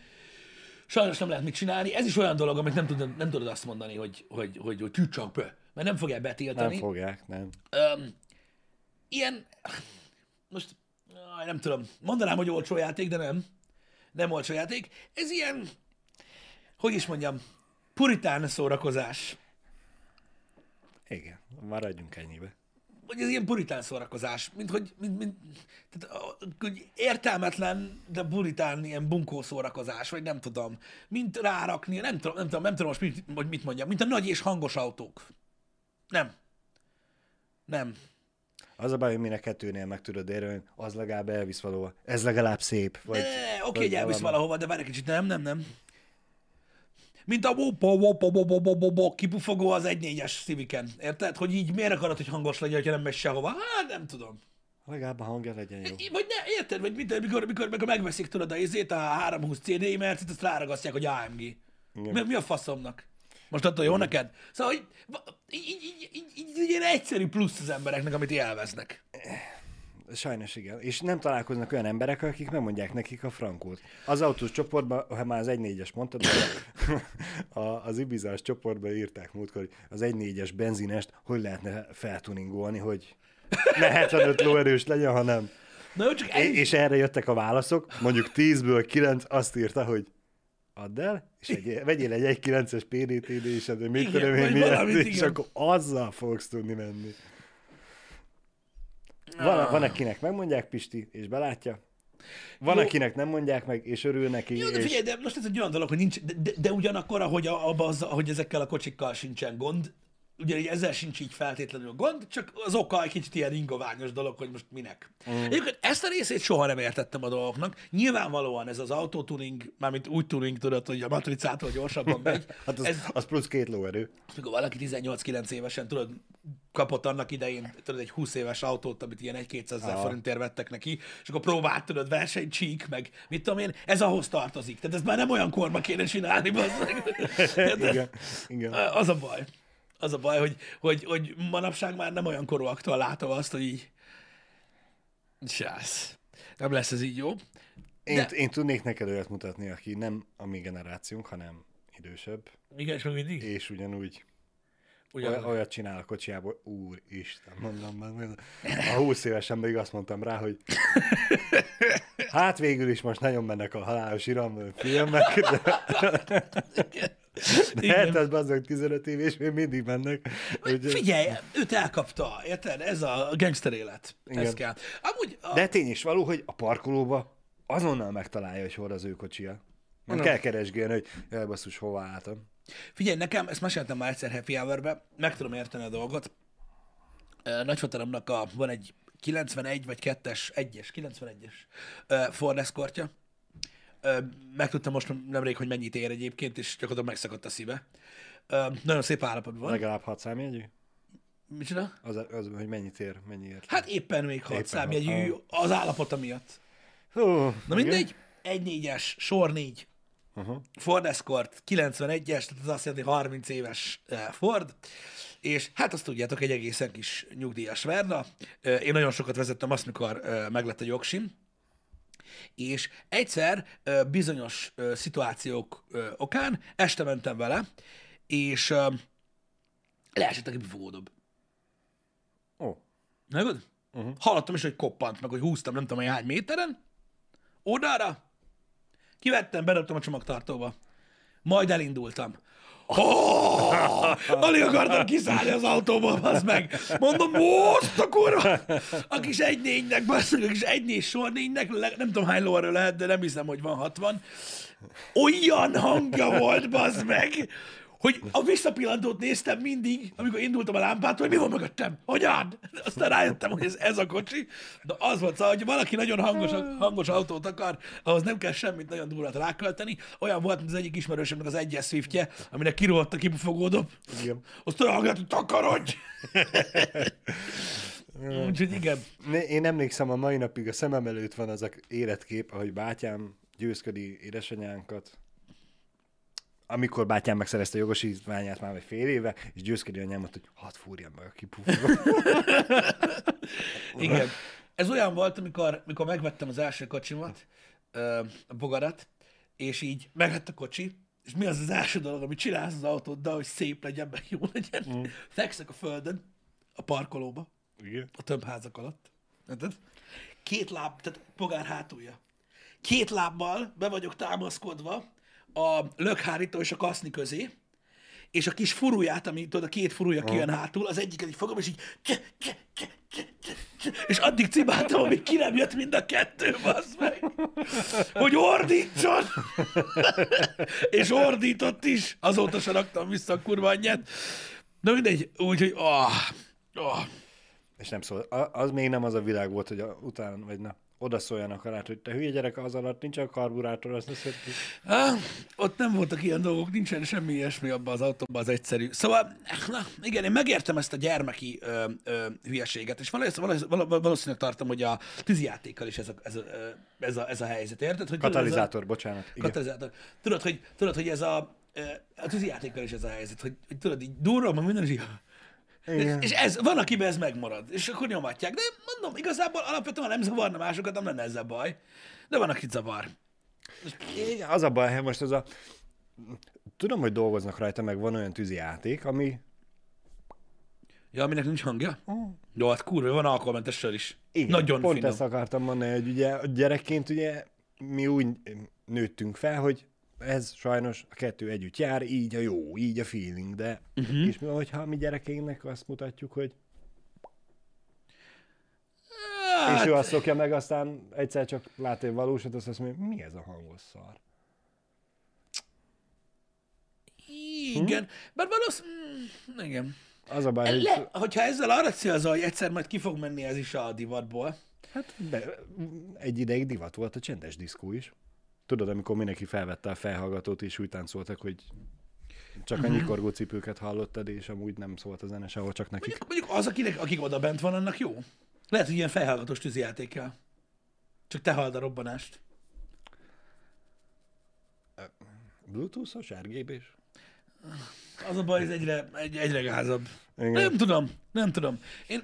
Sajnos nem lehet mit csinálni. Ez is olyan dolog, amit nem tudod, nem tudod azt mondani, hogy, hogy, hogy, hogy tűcsang pö, mert nem fogják betiltani. Nem fogják, nem. Öm, ilyen, most nem tudom, mondanám, hogy olcsó játék, de nem. Nem olcsó játék. Ez ilyen, hogy is mondjam, puritán szórakozás. Igen, maradjunk ennyibe. Vagy ez ilyen puritán szórakozás, mint hogy, mint, mint, tehát, hogy értelmetlen, de puritán ilyen bunkó szórakozás, vagy nem tudom, mint rárakni, nem tudom, nem tudom, nem tudom most mit, hogy mit mondjam, mint a nagy és hangos autók. Nem. Nem. Az a baj, hogy minek kettőnél meg tudod érni, az legalább elvisz valahova. Ez legalább szép. Vagy, Ne, ne, ne, Oké, hogy elvisz valahova, de várj egy kicsit, nem, nem, nem. Mint a wopo, wopo, wopo, wopo, wopo, kipufogó az 1.4-es Civic-en. Érted? Hogy így miért akarod, hogy hangos legyen, ha nem megy sehova? Hát nem tudom. Legalább a hangja legyen jó. Vagy ne, érted? Vagy mit, mikor, mikor, mikor megveszik tudod a izét, a 320 CD, mert itt azt ráragasztják, hogy AMG. Mi, mi a faszomnak? Most attól jó neked? Szóval, így, így, így, így, így, így ilyen egyszerű plusz az embereknek, amit élveznek. Sajnos igen. És nem találkoznak olyan emberek, akik megmondják nekik a frankót. Az autós csoportban, ha már az 1.4-es mondtad, a, az Ibizás csoportban írták múltkor, hogy az 1.4-es benzinest hogy lehetne feltuningolni, hogy ne 75 lóerős legyen, hanem Na jó, csak ennyi. és erre jöttek a válaszok, mondjuk 10-ből 9 azt írta, hogy add el, és egy, vegyél egy 1.9-es PDTD, és de mit Igen, tudom én miért, és igen. akkor azzal fogsz tudni menni. Van, van akinek megmondják Pisti, és belátja. Van, Jó. akinek nem mondják meg, és örül neki. Jó, de és... figyelj, de most ez egy olyan dolog, hogy nincs, de, de, de ugyanakkor, ahogy, a, abba az, ahogy ezekkel a kocsikkal sincsen gond, ugye így ezzel sincs így feltétlenül gond, csak az oka egy kicsit ilyen ingoványos dolog, hogy most minek. Mm. Egyébként ezt a részét soha nem értettem a dolgoknak. Nyilvánvalóan ez az autotuning, mármint úgy tuning, tudod, hogy a matricától gyorsabban megy. Hát az, ez, az plusz két lóerő. mikor valaki 18-9 évesen, tudod, kapott annak idején, tudod, egy 20 éves autót, amit ilyen 1-200 ezer forintért vettek neki, és akkor próbált, tudod, versenycsík, meg mit tudom én, ez ahhoz tartozik. Tehát ez már nem olyan korba kéne csinálni, bazzeg. Igen, igen. Az a baj. Az a baj, hogy, hogy, hogy manapság már nem olyan korúaktól látom azt, hogy így... Sász. Nem lesz ez így jó. Én, De- én tudnék neked olyat mutatni, aki nem a mi generációnk, hanem idősebb, Igen, és mindig? és ugyanúgy Ugyan, oly- olyat csinál a kocsiából, úristen, mondom meg. A 20 évesen még azt mondtam rá, hogy hát végül is most nagyon mennek a halálos iram filmek, de, de Igen. érted, azok 15 év, és még mindig mennek. Úgyhogy- Figyelj, őt elkapta, érted? Ez a gangster élet. Ez Igen. kell. Amúgy a... De tény is való, hogy a parkolóba azonnal megtalálja, hogy hol az ő kocsia. Nem kell keresgélni, hogy jaj, basszus, hova álltam. Figyelj, nekem, ezt meséltem már egyszer Happy hour meg tudom érteni a dolgot. A, van egy 91 vagy 2-es, 1-es, 91-es ö, Ford Escortja. Megtudtam most nemrég, hogy mennyit ér egyébként, és gyakorlatilag megszakadt a szíve. Nagyon szép állapotban van. Legalább 6 számjegyű? Micsoda? Az, az, hogy mennyit ér, mennyiért. Hát éppen még 6 Éppen számjegyű hat. az állapota miatt. Hú, Na mindegy, 1-4-es, sor 4. Uh-huh. Ford Escort 91-es, tehát az azt jelenti 30 éves Ford, és hát azt tudjátok, egy egészen kis nyugdíjas Verna. Én nagyon sokat vezettem azt, mikor meglett a jogsim, és egyszer bizonyos szituációk okán este mentem vele, és leesett a kibufogódob. Ó, Megod? Uh-huh. Hallottam is, hogy koppant, meg hogy húztam nem tudom, hogy hány méteren. Odára. Kivettem, bedobtam a csomagtartóba. Majd elindultam. Oh, alig akartam kiszállni az autóból, az meg. Mondom, most a kurva! A kis egy négynek, bassz meg, a kis egy négy sor négynek, nem tudom hány lóerő lehet, de nem hiszem, hogy van 60. Olyan hangja volt, bazd meg, hogy a visszapillantót néztem mindig, amikor indultam a lámpától, hogy mi van mögöttem, hogyan? Aztán rájöttem, hogy ez, ez a kocsi. De az volt, szóval, hogy valaki nagyon hangos, hangos autót akar, ahhoz nem kell semmit nagyon durvát rákölteni. Olyan volt, mint az egyik ismerősömnek az egyes Swiftje, aminek kirohadt a kibufogódob. igen. Azt olyan hangját, hogy takarodj! Úgyhogy igen. Én emlékszem, a mai napig a szemem előtt van az a életkép, ahogy bátyám győzködi édesanyánkat, amikor bátyám megszerezte a jogosítványát már egy fél éve, és győzködi anyámat, hogy hadd fúrjam meg a kipufogó. Igen. Ez olyan volt, amikor, amikor megvettem az első kocsimat, a bogarat, és így meglett a kocsi, és mi az az első dolog, amit csinálsz az autóddal, hogy szép legyen, meg jó legyen? Mm. Fekszek a földön, a parkolóba, Igen. a tömbházak alatt. Érted? Két láb, tehát bogár hátulja. Két lábbal be vagyok támaszkodva a lökhárító és a kaszni közé, és a kis furuját, ami tudod, a két furúja kijön hátul, az egyiket így fogom, és így és addig cibáltam, amíg ki nem jött mind a kettő, bassz meg. Hogy ordítson! és ordított is. Azóta se raktam vissza a kurva anyját. Na mindegy, úgyhogy ah, ah. És nem szól. Az még nem az a világ volt, hogy a, után, vagy na, oda szóljanak rá, hogy te hülye gyerek, az alatt nincs a karburátor, hiszed, hogy... Ah, ott nem voltak ilyen dolgok, nincsen semmi ilyesmi abban az autóban, az egyszerű. Szóval, na, igen, én megértem ezt a gyermeki ö, ö, hülyeséget, és valószínűleg, valószínűleg, tartom, hogy a tűzijátékkal is ez a, ez a, ez a, ez a helyzet, érted? Hogy tudod, ez a- Katalizátor, bocsánat. Igen. Katalizátor. Tudod, hogy, tudod, hogy ez a, a tűzijátékkal is ez a helyzet, hogy, hogy tudod, így durva, meg minden, és így, Igen. és ez, van, akiben ez megmarad, és akkor nyomatják. De mondom, igazából alapvetően ha nem zavarna másokat, nem lenne ezzel baj. De van, akit zavar. Igen, az a baj, hogy most az a... Tudom, hogy dolgoznak rajta, meg van olyan tűzi játék, ami... Ja, aminek nincs hangja? Jó, hát kurva, van alkoholmentes sör is. Igen, Nagyon pont finom. ezt akartam mondani, hogy ugye gyerekként ugye mi úgy nőttünk fel, hogy ez sajnos a kettő együtt jár, így a jó, így a feeling, de uh-huh. és mi, hogyha mi gyerekeinknek azt mutatjuk, hogy Hát, és ő azt szokja meg, aztán egyszer csak lát egy valósat, azt mondja, mi ez a hangos szar? igen. Bár valószínűleg... Mm, igen. Az a baj, hogy Le, hogyha ezzel arra célzol, hogy egyszer majd ki fog menni ez is a divatból, hát de, egy ideig divat volt a csendes diszkó is. Tudod, amikor mindenki felvette a felhallgatót, és úgy táncoltak, hogy csak a Mhm. nyikorgó cipőket hallottad, és amúgy nem szólt a zene sehol, csak nekik. mondjuk, mondjuk az, akinek, akik oda bent van, annak jó. Lehet, hogy ilyen felhallgatós tűzijátékkel. Csak te halld a robbanást. Bluetooth-os, RGB-s? Az a baj, ez egyre, egy, egyre gázabb. Igen. Nem tudom, nem tudom. Én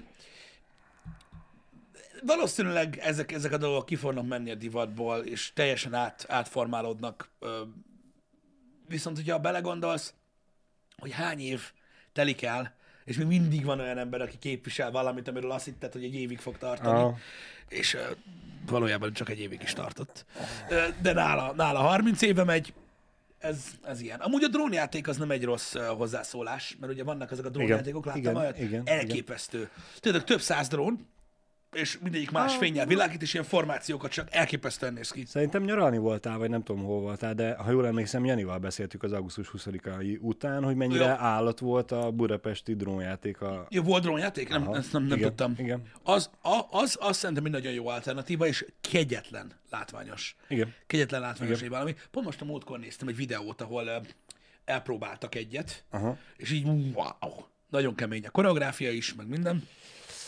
valószínűleg ezek, ezek a dolgok ki fognak menni a divatból, és teljesen át, átformálódnak. Viszont, hogyha belegondolsz, hogy hány év telik el, és még mindig van olyan ember, aki képvisel valamit, amiről azt hitted, hogy egy évig fog tartani, Aha. és ö, valójában csak egy évig is tartott. Ö, de nála, nála 30 éve megy, ez, ez ilyen. Amúgy a drónjáték az nem egy rossz uh, hozzászólás, mert ugye vannak ezek a drónjátékok, láttam igen, olyat, igen, elképesztő. Tudod, több száz drón, és mindegyik más fényel világít, és ilyen formációkat csak elképesztően néz ki. Szerintem nyaralni voltál, vagy nem tudom, hol voltál, de ha jól emlékszem, Janival beszéltük az augusztus 20-ai után, hogy mennyire Ja. állat volt a budapesti drónjáték a... Jó, volt drónjáték? Nem, ezt nem, nem igen, tudtam. igen. Az, a, az, az szerintem egy nagyon jó alternatíva, és kegyetlen látványos. Igen. Kegyetlen látványos egy valami. Pont most a múltkor néztem egy videót, ahol elpróbáltak egyet, Aha. és így wow, nagyon kemény a koreográfia is, meg minden.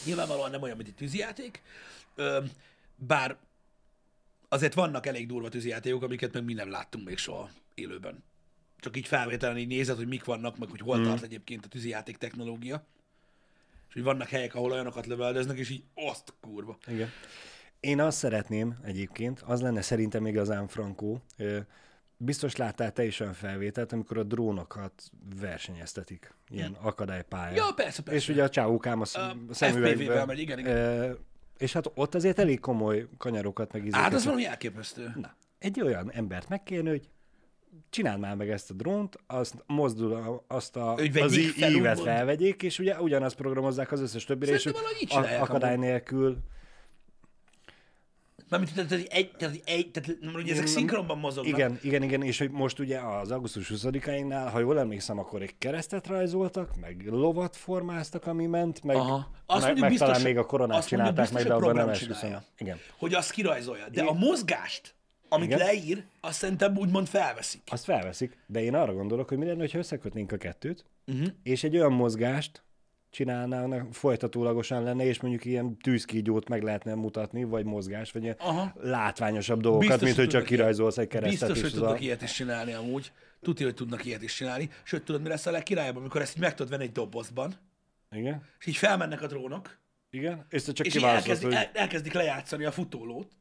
Nyilvánvalóan nem olyan, mint egy tűzijáték, bár azért vannak elég durva tűzijátékok, amiket meg mi nem láttunk még soha élőben. Csak így felvételen így nézed, hogy mik vannak, meg hogy hol mm. tart egyébként a tűzijáték technológia. És hogy vannak helyek, ahol olyanokat löveldeznek, és így azt kurva. Igen. Én azt szeretném egyébként, az lenne szerintem igazán frankó, biztos láttál te is olyan felvételt, amikor a drónokat versenyeztetik, ilyen akadálypályán. Ja, persze, persze. És ugye a csávókám a sz- szemüvegben. Megy, igen, igen. Ö, és hát ott azért elég komoly kanyarokat meg Hát az valami elképesztő. Na, egy olyan embert meg kéne, hogy csináld már meg ezt a drónt, azt mozdul, azt a, Hogy az ívet felvegyék, és ugye ugyanazt programozzák az összes többire, és Szerintem így a- akadály amúgy. nélkül. Mármint, tehát, tehát, egy, tehát, egy, tehát ugye ezek Nem- szinkronban mozognak. Igen, igen, igen, és hogy most ugye az augusztus 20-áinnál, ha jól emlékszem, akkor egy keresztet rajzoltak, meg lovat formáztak, ami ment, meg, Aha. Azt meg, meg biztos, talán még a koronát azt csinálták meg, biztos, de hogy abban nem esküszöm. Igen. hogy azt kirajzolja. De a mozgást, amit Igen. leír, azt szerintem úgymond felveszik. Azt felveszik, de én arra gondolok, hogy mi lenne, ha összekötnénk a kettőt, Uh-huh. és egy olyan mozgást csinálnának, folytatólagosan lenne, és mondjuk ilyen tűzkígyót meg lehetne mutatni, vagy mozgás, vagy ilyen Aha. látványosabb dolgokat, Biztos, mint hogy csak kirajzolsz egy keresztet. Biztos, hogy tudnak a... ilyet is csinálni amúgy. Tudja, hogy tudnak ilyet is csinálni. Sőt, tudod, mi lesz a legkirályabb, amikor ezt így meg tudod venni egy dobozban, Igen, és így felmennek a drónok, igen, és te csak és elkezdik, hogy... el, elkezdik lejátszani a futólót.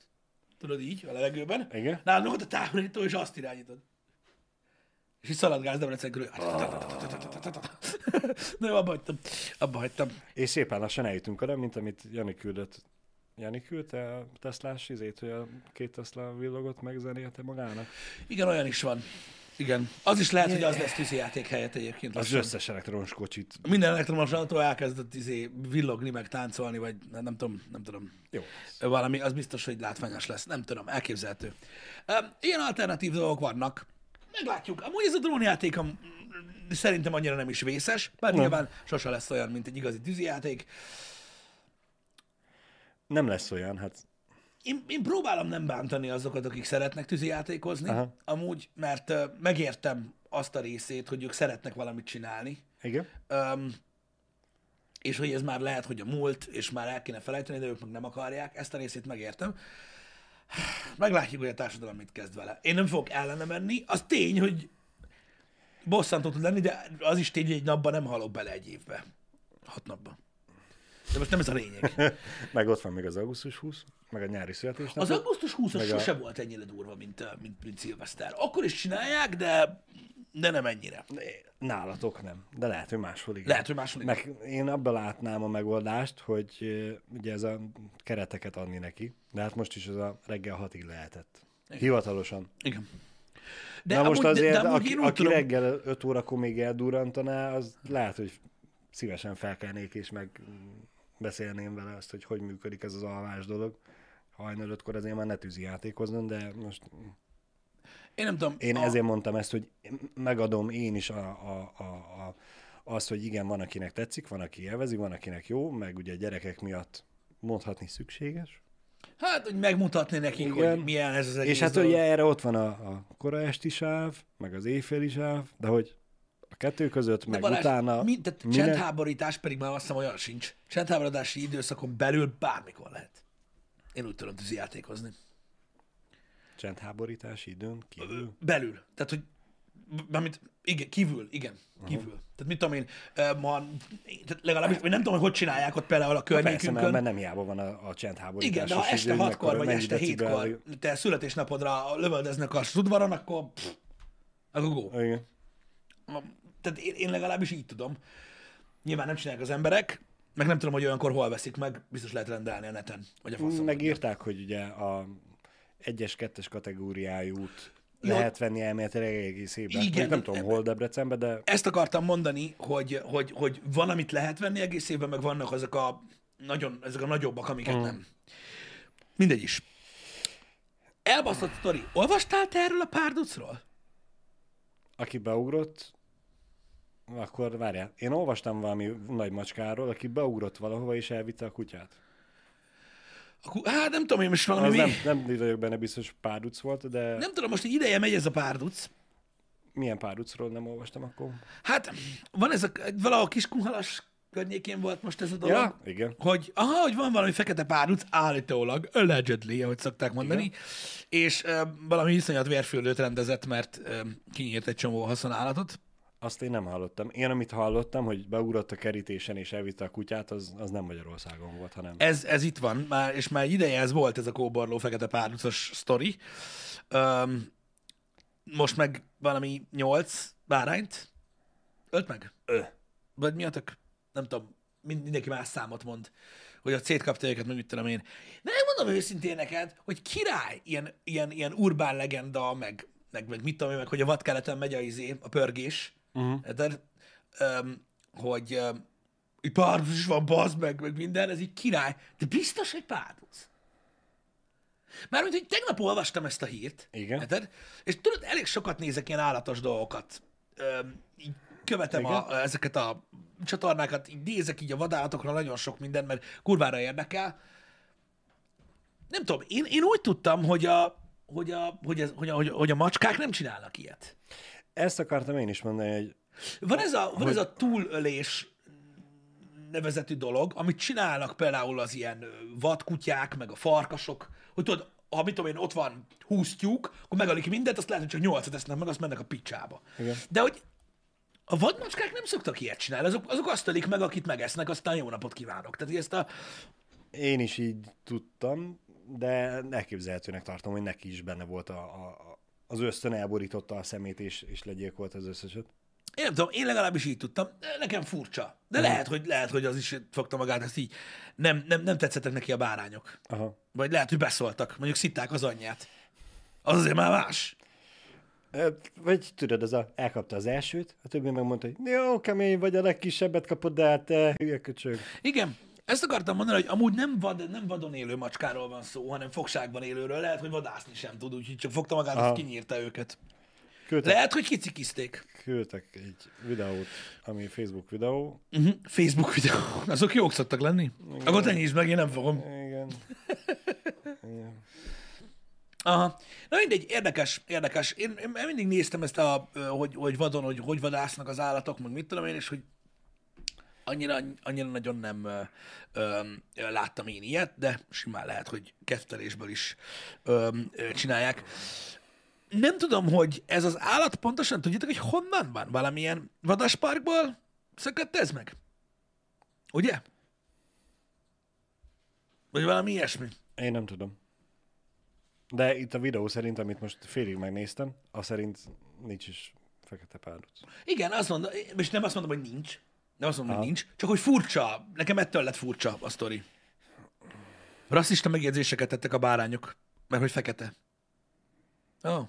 Tudod így, a levegőben. Igen. Nálunk ott a távolító, és azt irányítod. És így szaladgálsz Debrecen körül. Na jó, abba hagytam. Abba hagytam. És szépen lassan eljutunk oda, mint amit Jani küldött. Jani küldte a Teslás izét, hogy a két Tesla villogott megzenélte magának? Igen, olyan is van. Igen. Az is lehet, hogy az lesz tűzijáték helyett egyébként. Az lassan. összes elektromos kocsit. Minden elektromos autó elkezdett izé, villogni, meg táncolni, vagy nem, nem tudom, nem tudom. Jó. Valami, az biztos, hogy látványos lesz. Nem tudom, elképzelhető. Ilyen alternatív dolgok vannak. Meglátjuk. Amúgy ez a drónjáték am- szerintem annyira nem is vészes, bár Nem. nyilván sose lesz olyan, mint egy igazi tűzijáték. Nem lesz olyan, hát Én, én próbálom nem bántani azokat, akik szeretnek tűzijátékozni, Aha. amúgy, mert ö, megértem azt a részét, hogy ők szeretnek valamit csinálni, igen. Öm, és hogy ez már lehet, hogy a múlt, és már el kéne felejteni, de ők meg nem akarják, ezt a részét megértem. Meglátjuk, hogy a társadalom mit kezd vele. Én nem fogok ellene menni. Az tény, hogy bosszantó tud lenni, de az is tény, hogy egy napban nem halok bele egy évbe. Hat napban. De most nem ez a lényeg. Meg ott van még az augusztus 20, meg a nyári születésnap. Az augusztus 20 Meg a- sose volt ennyire durva, mint, mint, mint szilveszter. Akkor is csinálják, de, de nem ennyire. Nálatok nem, de lehet, hogy máshol igen. Lehet, hogy máshol igen. Meg én abban látnám a megoldást, hogy ugye ez a kereteket adni neki, de hát most is ez a reggel hatig lehetett. Hivatalosan. Igen. De Na most amúgy- azért, de, de aki, aki tudom- reggel 5 órakor még eldurrantaná, az lehet, hogy szívesen felkelnék és meg beszélném vele azt, hogy hogy működik ez az alvás dolog. Hajnal ötkor azért már ne tűzi játékozzon, de most Én nem tudom. én a- ezért mondtam ezt, hogy megadom én is a, a, a, a, az, hogy igen, van, akinek tetszik, van, aki élvezi, van, akinek jó, meg ugye a gyerekek miatt mondhatni szükséges. Hát, hogy megmutatni nekik, Igen. hogy milyen ez az egész És hát dolog. ugye erre ott van a, a koraesti sáv, meg az éjféli sáv, de hogy a kettő között, De meg Balázs, utána... mi, tehát minek- csendháborítás pedig már azt hiszem olyan sincs. Csendháborodási időszakon belül bármikor lehet. Én úgy tudom tűzi játékozni. Csendháborítási időn kívül? Belül. Tehát, hogy mármint, igen, kívül, igen, kívül. Uh-huh. Tehát mit tudom én, ma, tehát legalábbis, vagy nem tudom, hogy hogy csinálják ott például a Persze, mert, környékünkön. nem hiába van a, a csendháborítás. Igen, de ha este hatkor, vagy este hétkor te születésnapodra lövöldeznek a udvaron, akkor pff, akkor go. Igen. Tehát én, én legalábbis így tudom. Nyilván nem csinálják az emberek, meg nem tudom, hogy olyankor hol veszik meg, biztos lehet rendelni a neten, vagy a faszom. Megírták, hogy ugye a egyes, kettes kategóriájú út Jó. lehet venni elméletileg egész évben. Igen, Még nem tudom, hol Debrecenben, de Ezt akartam mondani, hogy, hogy, hogy van, amit lehet venni egész évben, meg vannak azok a nagyon, ezek a nagyobbak, amiket mm. nem. Mindegy is. Elbaszott sztori. Olvastál te erről a párducról? aki beugrott, akkor várjál. Én olvastam valami nagy macskáról, aki beugrott valahova és elvitte a kutyát. Akkor, hát nem tudom, én most valami Az mi... nem, nem vagyok benne biztos párduc volt, de nem tudom, most egy ideje megy ez a párduc. milyen párducról nem olvastam akkor? Hát van ez a, valahol Kiskunhalas környékén volt most ez a dolog. Ja, igen. hogy, aha, hogy van valami fekete párduc, állítólag, allegedly, ahogy szokták mondani, Igen. és ö, valami iszonyat vérfürdőt rendezett, mert ö, kinyírt egy csomó haszonállatot. Azt én nem hallottam. Én, amit hallottam, hogy beugrott a kerítésen és elvitte a kutyát, az, az nem Magyarországon volt, hanem... Ez, ez itt van, már, és már ideje ez volt ez a kóborló fekete párducos sztori. Öm, most meg valami nyolc bárányt ölt meg? Ö. Vagy mi a tök? Nem tudom, mind, mindenki más számot mond, hogy a szétkapta őket, meg mit tudom én. De megmondom őszintén neked, hogy király, ilyen, ilyen, ilyen urbán legenda, meg, meg, meg mit tudom én, meg hogy a vadkeleten megy a, izé, a pörgés, uh-huh. de, um, hogy um, egy párduc is van, bazd meg, meg minden, ez így király, de biztos egy párduc. Mármint, hogy tegnap olvastam ezt a hírt, Igen. érted? és tudod, elég sokat nézek ilyen állatos dolgokat. Öm, így követem a, ezeket a csatornákat, így nézek így a vadállatokra nagyon sok mindent, mert kurvára érdekel. Nem tudom, én, én úgy tudtam, hogy a, hogy, a, hogy, ez, hogy, a, hogy, a, hogy a macskák nem csinálnak ilyet. Ezt akartam én is mondani, hogy Van ez a, van ez a túlölés nevezetű dolog, amit csinálnak például az ilyen vadkutyák, meg a farkasok, hogy tudod, ha mit tudom én, ott van 20 tyúk, akkor megalik mindent, azt lehet, hogy csak 8-at esznek meg, azt mennek a picsába. Igen. De hogy a vadmacskák nem szoktak ilyet csinálni, azok, azok azt ölik meg, akit megesznek, aztán jó napot kívánok. Tehát hogy ezt a, én is így tudtam, de elképzelhetőnek tartom, hogy neki is benne volt a, a- az ösztön elborította a szemét, és, és legyilkolt az összeset. én nem tudom, én legalábbis így tudtam, nekem furcsa. De lehet, hogy, lehet, hogy az is fogta magát, ezt így nem, nem, nem tetszettek neki a bárányok. Aha. Vagy lehet, hogy beszóltak, mondjuk szitták az anyját. Az azért már más. Ö, Vagy tudod, az a, elkapta az elsőt, a többi megmondta, hogy jó, kemény vagy, a legkisebbet kapod, de hát te hülye köcsög. Igen, ezt akartam mondani, hogy amúgy nem, vad, nem vadon élő macskáról van szó, hanem fogságban élőről. Lehet, hogy vadászni sem tud, úgyhogy csak fogta magát, Aha. és kinyírta őket. Küldtek, Lehet, hogy kicikizték. küldtek egy videót, ami Facebook videó. Uh-huh. Facebook videó. Azok jók szoktak lenni. Akkor te nyisd meg, én nem fogom. Igen. Aha. Na mindegy, érdekes, érdekes. Én, én mindig néztem ezt, a, hogy, hogy vadon, hogy hogy vadásznak az állatok, meg mit tudom én, és hogy annyira, annyira nagyon nem ö, ö, láttam én ilyet, de simán lehet, hogy kettelésből is ö, ö, csinálják. Nem tudom, hogy ez az állat pontosan tudjátok, hogy honnan van? Valamilyen vadasparkból szökött ez meg? Ugye? Vagy valami ilyesmi? Én nem tudom. De itt a videó szerint, amit most félig megnéztem, az szerint nincs is fekete párduc. Igen, azt mondom, és nem azt mondom, hogy nincs. Nem azt mondom, hogy nincs. Csak hogy furcsa. Nekem ettől lett furcsa a sztori. Rasszista megjegyzéseket tettek a bárányok, mert hogy fekete. Ó. Oh.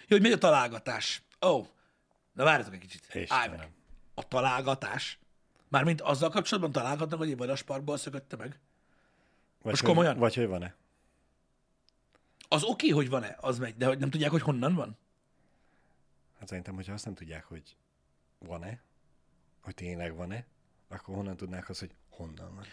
Jó, hogy megy a találgatás. Ó. Oh. Na várjatok egy kicsit. Állj meg. A találgatás? Mármint azzal kapcsolatban találgatnak, hogy egy vadasparkból szökötte meg? Vagy Most hogy, komolyan? Vagy hogy van-e? Az oké, okay, hogy van-e, az megy, de hogy nem tudják, hogy honnan van? Hát szerintem, hogyha azt nem tudják, hogy van-e, hogy tényleg van-e, akkor honnan tudnák azt, hogy honnan van.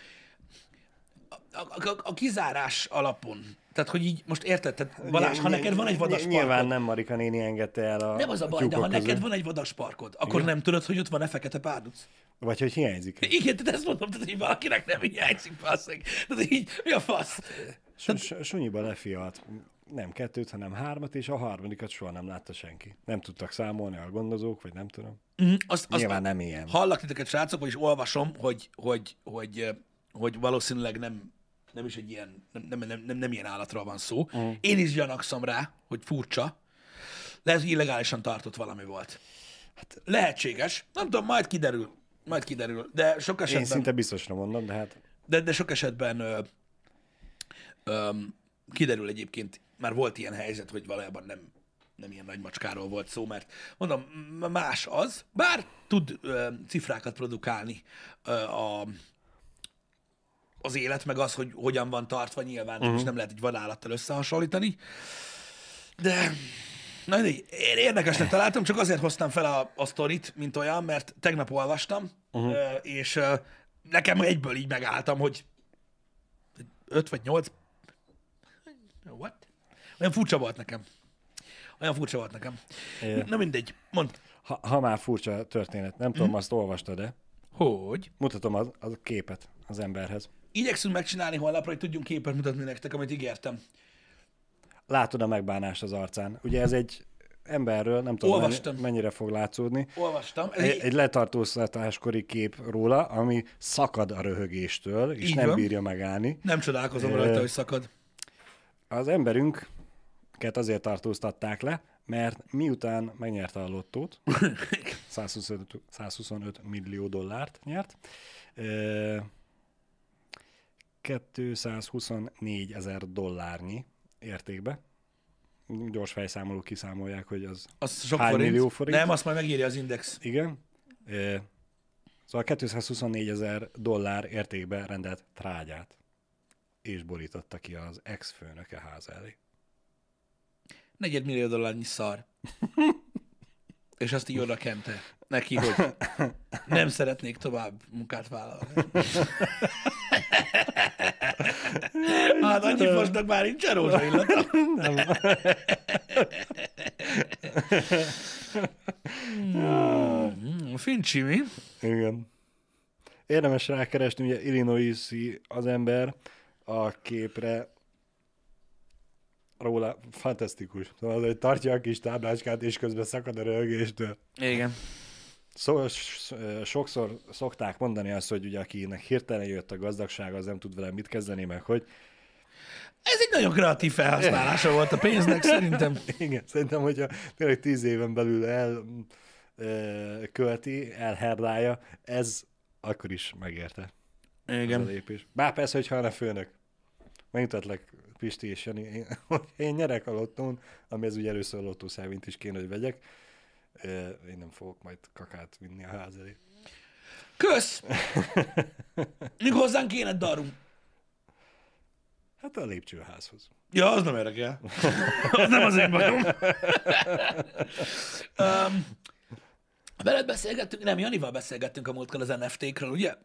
A, a, a kizárás alapon. Tehát, hogy így most érted, tehát Balázs, ha neked van egy ny- vadas Nyilván nem Marika néni engedte el a nem az a baj, de ha neked közül. van egy vadas parkod, akkor nem tudod, hogy ott van-e fekete párduc. Vagy hogy hiányzik. Igen, tehát ezt mondom, tehát, hogy valakinek nem hiányzik, basszeg. Tehát így, mi a fasz? S- Sunyiba lefialt nem kettőt, hanem hármat, és a harmadikat soha nem látta senki. Nem tudtak számolni a gondozók, vagy nem tudom. Mm, Azt, azt Nyilván nem ilyen. Hallak titeket, srácok, vagyis olvasom, hogy, hogy, hogy, hogy, valószínűleg nem, nem is egy ilyen, nem, nem, nem, nem, nem ilyen állatról van szó. Mm. Én is gyanakszom rá, hogy furcsa. Lehet, hogy illegálisan tartott valami volt. Hát, Lehetséges. Nem tudom, majd kiderül. Majd kiderül. De sok Én esetben, szinte biztosra mondom, de hát de, de sok esetben ö, ö, kiderül egyébként, már volt ilyen helyzet, hogy valójában nem, nem ilyen nagy macskáról volt szó, mert mondom, más az, bár tud ö, cifrákat produkálni ö, a, az élet, meg az, hogy hogyan van tartva nyilván, uh-huh. és nem lehet egy vadállattal összehasonlítani, de na én érdekesnek találtam, csak azért hoztam fel a, a sztorit, mint olyan, mert tegnap olvastam, uh-huh. és nekem egyből így megálltam, hogy öt vagy nyolc What? Olyan furcsa volt nekem. Olyan furcsa volt nekem. É. Na mindegy, mondd. ha, ha már furcsa történet, nem tudom, azt olvastad de Hogy? mutatom az, az a képet az emberhez. Igyekszünk megcsinálni holnapra, hogy tudjunk képet mutatni nektek, amit ígértem. Látod a megbánás az arcán. Ugye ez egy emberről, nem tudom, Olvastam. mennyi, mennyire fog látszódni. Olvastam. Ez Egy, egy, letartóztatáskori kép róla, ami szakad a röhögéstől, és Így nem van. bírja megállni. Nem csodálkozom Ö, rajta, hogy szakad. Az emberünket azért tartóztatták le, mert miután megnyerte a lottót, 125, 125 millió dollárt nyert, ö, 224 ezer dollárnyi értékbe. Gyors fejszámolók kiszámolják, hogy az Az sok hány forint. millió forint? Nem, azt majd megírja az index. Igen. Szóval 224 ezer dollár értékbe rendelt trágyát, és borította ki az ex-főnöke ház elé. Negyed millió dollárnyi szar. És azt így oda kente neki, hogy nem szeretnék tovább munkát vállalni. Hát annyi fosnak már nincs rózsa illata. Mm, Fincsi, mi? Igen. Érdemes rákeresni, ugye Illinois-i az ember a képre róla fantasztikus. Szóval hogy tartja a kis táblácskát, és közben szakad a röhögéstől. Igen. Szó, s- sokszor szokták mondani azt, hogy ugye akinek hirtelen jött a gazdagság, az nem tud vele mit kezdeni, meg hogy Ez egy nagyon kreatív felhasználása volt a pénznek, szerintem. igen, szerintem, hogyha tényleg tíz éven belül el ö, költi, elherdálja, ez akkor is megérte ez a Igen. lépés. Bár persze, hogyha a főnök. Megmutatlak Pisti és Jani, én, hogy én nyerek a lottón, ami ez ugye először a lottószervint is kéne, hogy vegyek. Én nem fogok majd kakát vinni a ház elé. Kösz! Míg hozzánk kéne darum. Hát a lépcsőházhoz. Ja, az nem érdekel. az nem az én bajom. um, veled beszélgettünk, nem, Janival beszélgettünk a múltkor az NFT-kről, ugye?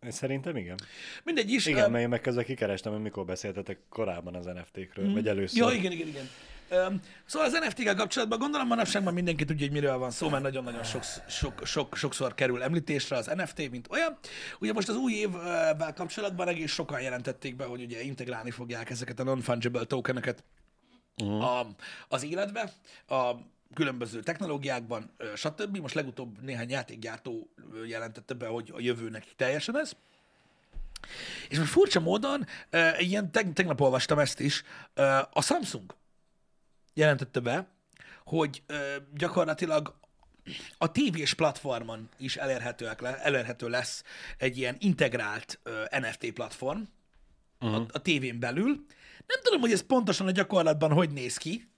Szerintem igen. Mindegy is. Igen, öm, mert én meg közben kikerestem, hogy mikor beszéltetek korábban az NFT-kről, vagy először. Ja, igen, igen, igen. Um, szóval az NFT-kel kapcsolatban gondolom manapság már mindenki tudja, hogy miről van szó, mert nagyon-nagyon sok, sok, sok, sokszor kerül említésre az NFT, mint olyan. Ugye most az új évvel kapcsolatban egész sokan jelentették be, hogy ugye integrálni fogják ezeket a non-fungible tokeneket a, az életbe, a különböző technológiákban, stb. Most legutóbb néhány játékgyártó jelentette be, hogy a jövőnek teljesen ez. És most furcsa módon, ilyen teg- tegnap olvastam ezt is, a Samsung jelentette be, hogy gyakorlatilag a tévés platformon is elérhetőek le, elérhető lesz egy ilyen integrált NFT platform uh-huh. a, a tévén belül. Nem tudom, hogy ez pontosan a gyakorlatban hogy néz ki,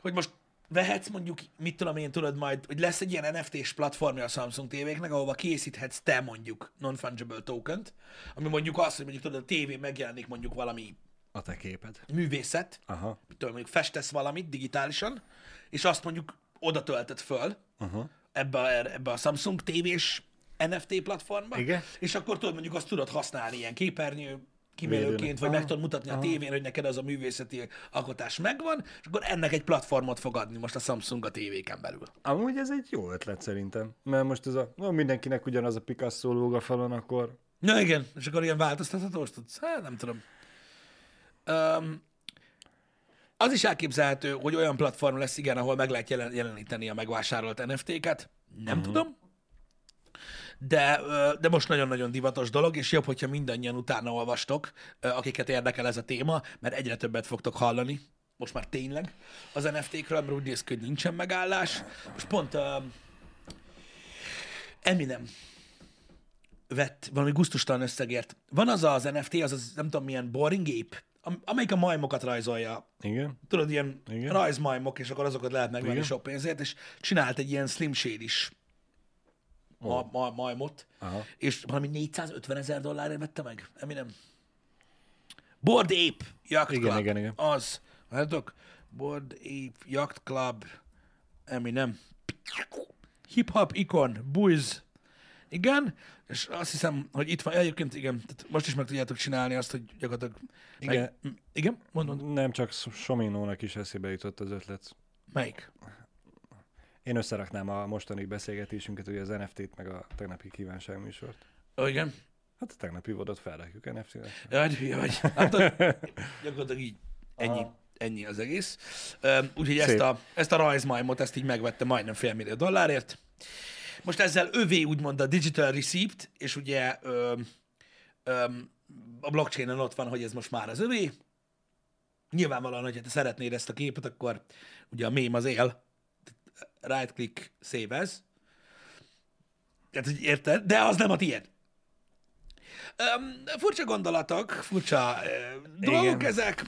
hogy most vehetsz mondjuk, mit tudom én, tudod majd, hogy lesz egy ilyen NFT-s platformja a Samsung tévéknek, ahova készíthetsz te mondjuk non-fungible tokent, ami mondjuk azt, hogy mondjuk tudod, a tévén megjelenik mondjuk valami A te képed. művészet, Aha. mit tudom, mondjuk festesz valamit digitálisan, és azt mondjuk oda tölted föl, Aha. ebbe, a- ebbe a Samsung tévés NFT platformba, Igen. és akkor tudod mondjuk azt tudod használni ilyen képernyő kimélőként, Védőnek. vagy meg Aha. tudod mutatni a tévén, hogy neked az a művészeti alkotás megvan, és akkor ennek egy platformot fog adni most a Samsung a tévéken belül. Amúgy ez egy jó ötlet szerintem. Mert most ez a, no, mindenkinek ugyanaz a Picasso lóg a falon, akkor Ja, igen, és akkor ilyen változtathatós tudsz? Hát nem tudom. Um, az is elképzelhető, hogy olyan platform lesz, igen, ahol meg lehet jelen, jeleníteni a megvásárolt NFT-ket. Nem uh-huh. tudom. De, de most nagyon-nagyon divatos dolog, és jobb, hogyha mindannyian utána olvastok, akiket érdekel ez a téma, mert egyre többet fogtok hallani, most már tényleg, az NFT-kről, mert úgy néz ki, hogy nincsen megállás. Most pont uh, Eminem vett valami gusztustalan összegért. Van az az NFT, az az nem tudom milyen boring am- amelyik a majmokat rajzolja. igen. Tudod, ilyen Igen. rajzmajmok, és akkor azokat lehet megvenni sok pénzért, és csinált egy ilyen slim shade is ma, ma, majmot, Aha. és valami 450 ezer dollárért vette meg, Eminem. Board Ape Yacht Igen, Club. igen, igen. Az. Látok? Board Ape Yacht Club. Eminem. Hip-hop ikon. Buzz. Igen, és azt hiszem, hogy itt van, egyébként igen, tehát most is meg tudjátok csinálni azt, hogy gyakorlatilag... Igen. Meg, igen, mondod, Nem csak Sominónak is eszébe jutott az ötlet. melyik? Én összeraknám a mostani beszélgetésünket, ugye az NFT-t, meg a tegnapi kívánságműsort. Ó, igen. Hát a tegnapi vodot felrakjuk NFT-nek. Jaj, hülye vagy. Hát, gyakorlatilag így. Ennyi. Ennyi az egész. Úgyhogy ezt a, ezt a rajzmajmot, ezt így megvette majdnem fél millió dollárért. Most ezzel övé úgymond a digital receipt, és ugye öm, öm, a blockchainen ott van, hogy ez most már az övé. Nyilvánvalóan, hogyha te szeretnéd ezt a képet, akkor ugye a mém az él. Right click, save as. Tehát, hogy érted? De az nem a tiéd. Um, furcsa gondolatok, furcsa uh, dolgok Igen. ezek.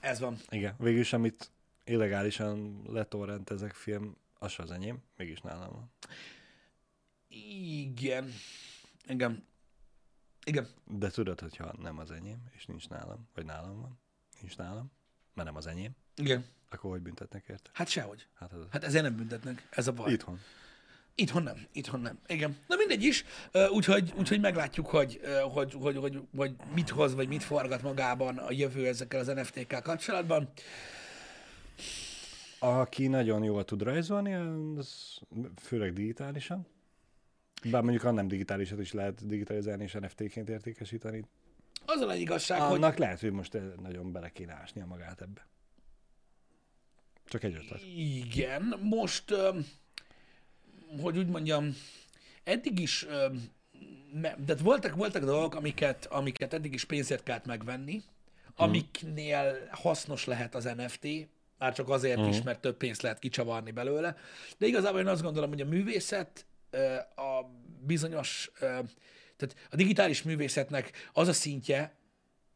Ez van. Igen, végülis amit illegálisan letorrent ezek film, az az enyém, mégis nálam van. Igen. Igen. Igen. De tudod, hogyha nem az enyém, és nincs nálam, vagy nálam van, nincs nálam, mert nem az enyém, Igen. Akkor hogy büntetnek érte? Hát sehogy. Hát az Hát ezért nem büntetnek. Ez a baj. itthon. Itthon nem. Itthon nem. Igen. Na mindegy is. Úgyhogy, úgyhogy meglátjuk, hogy, hogy, hogy, hogy, hogy mit hoz, vagy mit forgat magában a jövő ezekkel az NFT-kkel kapcsolatban. Aki nagyon jól tud rajzolni, az főleg digitálisan. Bár mondjuk a nem digitálisat is lehet digitalizálni és NFT-ként értékesíteni. Az a igazság, hogy Annak lehet, hogy most nagyon bele kéne ásnia magát ebbe. Csak egy ötlet. Igen, most, hogy úgy mondjam, eddig is, de voltak, voltak dolgok, amiket, amiket eddig is pénzért kellett megvenni, amiknél hasznos lehet az NFT, már csak azért is, mert több pénzt lehet kicsavarni belőle. De igazából én azt gondolom, hogy a művészet a bizonyos, tehát a digitális művészetnek az a szintje,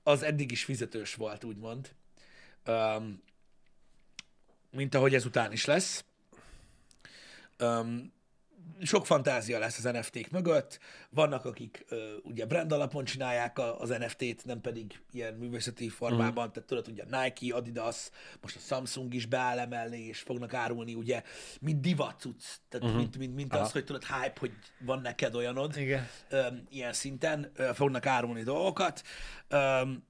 az eddig is fizetős volt, úgymond. Mint ahogy ezután is lesz. Um, sok fantázia lesz az NFT-k mögött. Vannak, akik uh, ugye brand alapon csinálják a, az NFT-t, nem pedig ilyen művészeti formában. Mm. Tehát tudod, ugye Nike, Adidas, most a Samsung is beáll emellé, és fognak árulni ugye, mint divat cucc. Tehát mm-hmm. mint, mint, mint az, hogy tudod, hype, hogy van neked olyanod. Igen. Um, ilyen szinten uh, fognak árulni dolgokat. Um,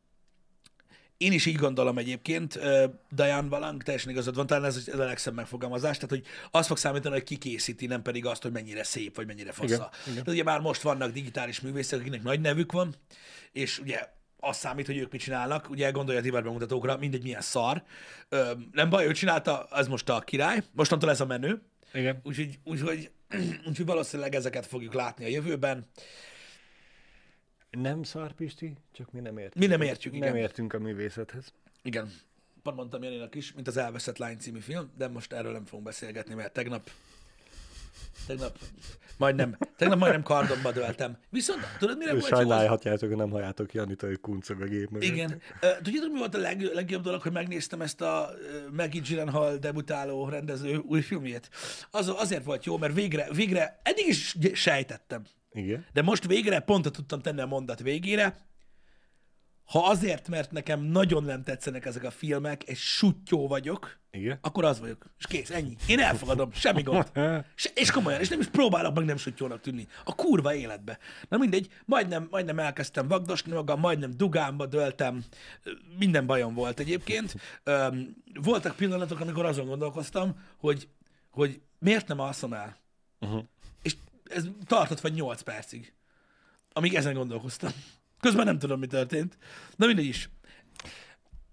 én is így gondolom egyébként, Diane Valang, teljesen igazad van, talán ez, ez a legszebb megfogalmazás, tehát hogy az fog számítani, hogy ki készíti, nem pedig azt, hogy mennyire szép, vagy mennyire fassa. Igen, igen. Ugye már most vannak digitális művészek, akiknek nagy nevük van, és ugye az számít, hogy ők mit csinálnak, ugye gondolja a Tibet bemutatókra, mindegy milyen szar. Ö, nem baj, ő csinálta, ez most a király, mostantól ez a menő, Igen. úgyhogy, úgyhogy, úgyhogy valószínűleg ezeket fogjuk látni a jövőben. Nem szar, Pisti, csak mi nem értünk. Mi nem értjük, Nem igen. értünk a művészethez. Igen. Pont mondtam Janinak is, mint az Elveszett Lány című film, de most erről nem fogunk beszélgetni, mert tegnap tegnap majdnem, tegnap majdnem kardomba döltem. Viszont tudod, mire volt Sajnálhatjátok, hogy nem halljátok Janit, hogy kuncog a gép mögött. Igen. Tudjátok, mi volt a leg, legjobb dolog, hogy megnéztem ezt a Maggie Gyllenhaal debutáló rendező új filmjét? Az, azért volt jó, mert végre, végre, eddig is sejtettem, Igen. de most végre pontot tudtam tenni a mondat végére. Ha azért, mert nekem nagyon nem tetszenek ezek a filmek, és sutyó vagyok, Igen? akkor az vagyok. És kész, ennyi. Én elfogadom, semmi gond. Se, és komolyan, és nem is próbálok meg nem sütjónak tűnni. A kurva életbe. Na mindegy, majdnem, majdnem elkezdtem vagdosni magam, majdnem dugámba döltem. Minden bajom volt egyébként. Voltak pillanatok, amikor azon gondolkoztam, hogy, hogy miért nem alszom el. Uh-huh. Ez tartott vagy 8 percig, amíg ezen gondolkoztam. Közben nem tudom, mi történt. Na mindegy is.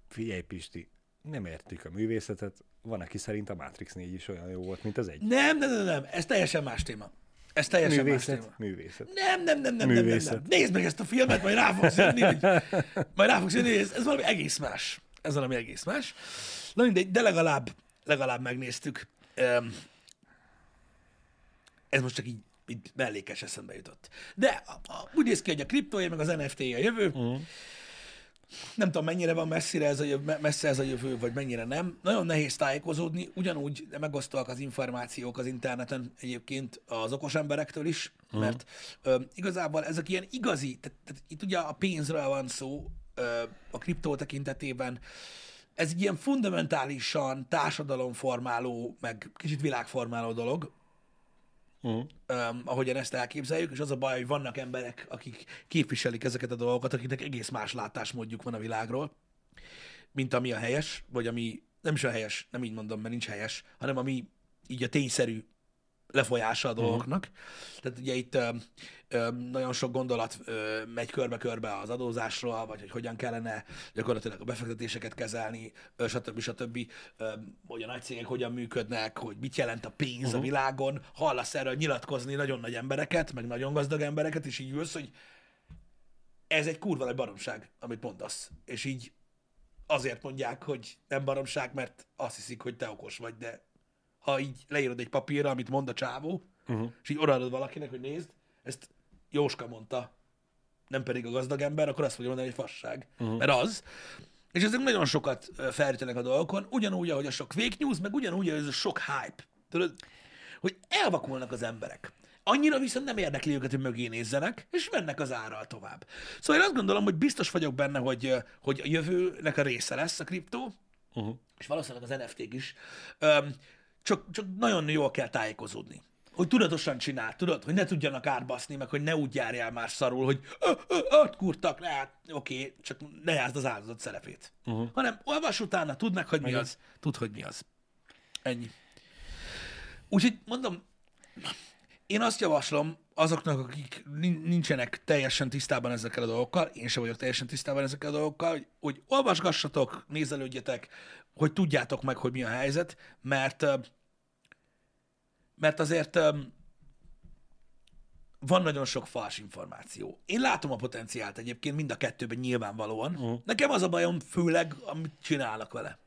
Figyelj, Pisti, nem értük a művészetet. Van, aki szerint a Matrix 4 is olyan jó volt, mint az egy. Nem, nem, nem, nem. Ez teljesen más téma. Ez teljesen más téma. Művészet, művészet. Nem, nem, nem, nem, nem, nem, Művészet. nem. Nézd meg ezt a filmet, majd rá fogsz jönni, hogy, majd rá fogsz jönni, hogy ez, ez valami egész más. Ez valami egész más. Na mindegy, de legalább, legalább megnéztük. Ez most csak így, így mellékes eszembe jutott. De a, a, úgy néz ki, hogy a kriptója, meg az NFT-je a jövő. Uh-huh. Nem tudom, mennyire van messzire ez a jövő, messze ez a jövő, vagy mennyire nem. Nagyon nehéz tájékozódni, ugyanúgy megosztóak az információk az interneten egyébként az okos emberektől is, uh-huh. mert ö, igazából ezek ilyen igazi, tehát, tehát itt ugye a pénzről van szó ö, a kriptó tekintetében, ez egy ilyen fundamentálisan társadalomformáló, meg kicsit világformáló dolog, Uh-huh. um, ahogyan ezt elképzeljük, és az a baj, hogy vannak emberek, akik képviselik ezeket a dolgokat, akiknek egész más látásmódjuk van a világról, mint ami a helyes, vagy ami nem is a helyes, nem így mondom, mert nincs helyes, hanem ami így a tényszerű lefolyása a dolgoknak. Uh-huh. Tehát ugye itt ö, ö, nagyon sok gondolat ö, megy körbe-körbe az adózásról, vagy hogy hogyan kellene gyakorlatilag a befektetéseket kezelni, ö, stb. stb. Ö, hogy a nagy cégek hogyan működnek, hogy mit jelent a pénz uh-huh. a világon. Hallasz erről nyilatkozni nagyon nagy embereket, meg nagyon gazdag embereket, és így ülsz, hogy ez egy kurva nagy baromság, amit mondasz. És így azért mondják, hogy nem baromság, mert azt hiszik, hogy te okos vagy, de ha így leírod egy papírra, amit mond a csávó, uh-huh. és így odaadod valakinek, hogy nézd, ezt Jóska mondta, nem pedig a gazdag ember, akkor azt fogja mondani, hogy fasság. Uh-huh. Mert az. És ezek nagyon sokat ö, felrítenek a dolgokon, ugyanúgy, ahogy a sok fake news, meg ugyanúgy, ahogy ez a sok hype. Tudod, hogy elvakulnak az emberek. Annyira viszont nem érdekli őket, hogy mögé nézzenek, és mennek az árral tovább. Szóval én azt gondolom, hogy biztos vagyok benne, hogy, hogy a jövőnek a része lesz a kriptó, Uh-huh. és valószínűleg az NFT-k is, Öm, csak, csak nagyon jól kell tájékozódni. Hogy tudatosan csinál, tudod? Hogy ne tudjanak átbaszni, meg hogy ne úgy járjál már szarul, hogy "Ö, ö, átkurtak le, hát oké, csak ne játszd az áldozat szerepét. Uh-huh. Hanem olvas utána, tudd meg, hogy mi Igen. az, tudd, hogy mi az. Ennyi. Úgyhogy mondom, én azt javaslom azoknak, akik nin- nincsenek teljesen tisztában ezekkel a dolgokkal, én sem vagyok teljesen tisztában ezekkel a dolgokkal, hogy, hogy olvasgassatok, nézelődjetek, hogy tudjátok meg, hogy mi a helyzet, mert mert azért ö, van nagyon sok fals információ. Én látom a potenciált egyébként mind a kettőben nyilvánvalóan. Uh-huh. Nekem az a bajom főleg, amit csinálnak vele.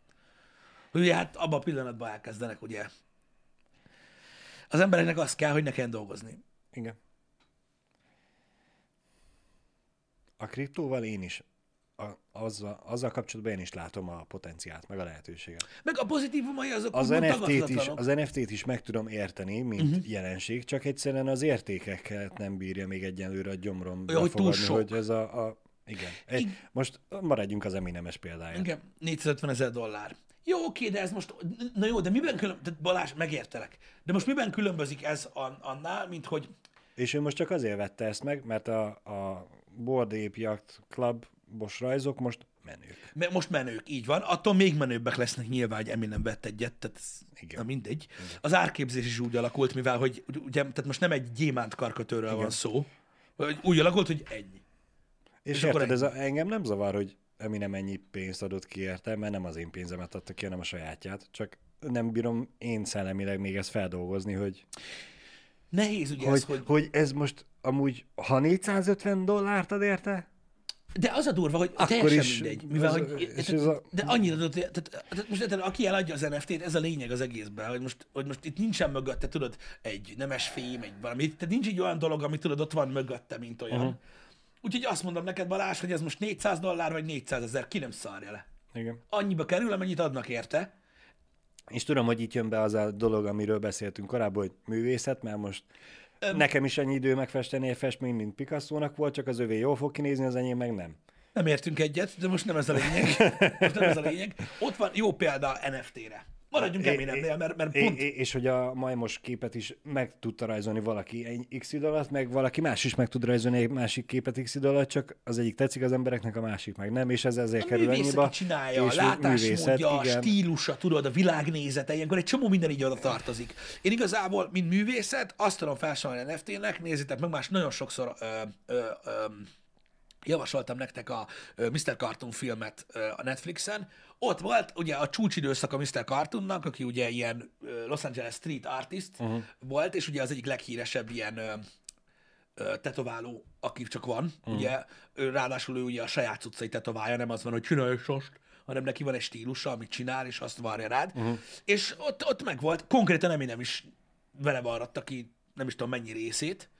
Hogy ugye hát abban a pillanatban elkezdenek, ugye. Az embereknek az kell, hogy ne kelljen dolgozni. Igen. A kriptóval én is, a, azzal, azzal kapcsolatban én is látom a potenciált, meg a lehetőséget. Meg a pozitívumai azok Az NFT-t, is, az NFT-t is meg tudom érteni, mint uh-huh. jelenség, csak egyszerűen az értékeket nem bírja még egyenlőre a gyomrom Olyan, hogy túl befogadni, sok. hogy ez a, a igen. Egy, most maradjunk az Eminemes példáján. Igen, 450 ezer dollár. Jó, oké, de ez most, na jó, de miben különbözik, Balázs, megértelek, de most miben különbözik ez an- annál, mint hogy És ő most csak azért vette ezt meg, mert a, a Board Ape Yacht Club-os rajzok most menők. me- most menők, így van, attól még menőbbek lesznek nyilván, hogy Eminem vett egyet, tehát ez, Igen. na mindegy. Az árképzés is úgy alakult, mivel, hogy ugye, tehát most nem egy gyémánt karkötőről van szó, úgy alakult, hogy ennyi. És, És érted, ez a, engem nem zavar, hogy Eminem ennyi pénzt adott ki érte, mert nem az én pénzemet adta ki, hanem a sajátját. Csak nem bírom én szellemileg még ezt feldolgozni, hogy, Nehéz ugye hogy, ez, hogy hogy ez most amúgy, ha 450 dollárt ad érte, De az a durva, hogy Akkor teljesen is mindegy. Mivel, az- hogy, és tehát, a- De annyira, tudod, tehát, tehát most érted, aki eladja az NFT-t, ez a lényeg az egészben, hogy most, hogy most itt nincsen mögötte, tudod, egy nemes fém, egy valami, tehát nincs egy olyan dolog, ami tudod, ott van mögötte, mint olyan. Uh-huh. Úgyhogy azt mondom neked, Balázs, hogy ez most 400 dollár vagy 400 ezer, ki nem szarja le. igen. Annyiba kerül, amennyit adnak érte. És tudom, hogy itt jön be az a dolog, amiről beszéltünk korábban, hogy művészet, mert most. Nekem is ennyi idő megfesteni egy festményt, mint Picasso-nak volt, csak az övé jól fog kinézni, az enyém meg nem. Nem értünk egyet, de most nem ez a lényeg. Most nem ez a lényeg. Ott van jó példa NFT-re. Maradjunk Eminemnél, mert, mert pont... é, és hogy a majmos képet is meg tudta rajzolni valaki egy x idő alatt, meg valaki más is meg tud rajzolni egy másik képet x idő alatt, csak az egyik tetszik az embereknek, a másik meg nem, és ez ezért A kerül aki csinálja, a és látásmódja, a stílusa, tudod, a világnézete, ilyenkor egy csomó minden így oda tartozik. Én igazából, mint művészet, azt tudom felsorolni NFT-nek, nézzétek meg, más nagyon sokszor ö, ö, ö, javasoltam nektek a Mr. Cartoon filmet a Netflixen. Ott volt ugye a csúcsidőszak a Mr. Cartoonnak, aki ugye ilyen Los Angeles street artist uh-huh. volt, és ugye az egyik leghíresebb ilyen tetováló, aki csak van, mm. ugye, ráadásul ő ugye a saját cuccai tetoválja, nem az van, hogy csinálj sost, hanem neki van egy stílusa, amit csinál, és azt varja rád. Uh-huh. És ott, ott meg volt, konkrétan nem is vele varratta ki, nem is tudom mennyi részét,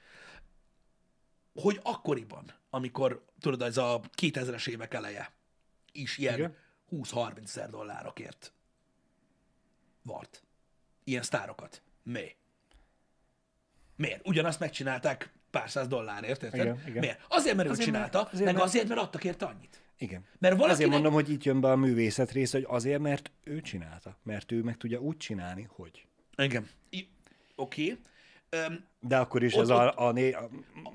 hogy akkoriban, amikor, tudod, ez a 2000-es évek eleje, is ilyen Igen. 20-30 ezer dollárokért vart. Ilyen sztárokat. Mi? Miért? Ugyanazt megcsinálták pár száz dollárért, érted? Igen, igen. Miért? Azért, mert ő Azért, csinálta, mert- azért, meg mert- azért, mert adtak érte annyit. Igen. Mert valakinek... Azért mondom, hogy itt jön be a művészet része, hogy azért, mert ő csinálta. Mert ő meg tudja úgy csinálni, hogy. Igen. I- Oké. Okay. De akkor is Ott- ez a, a, né, a,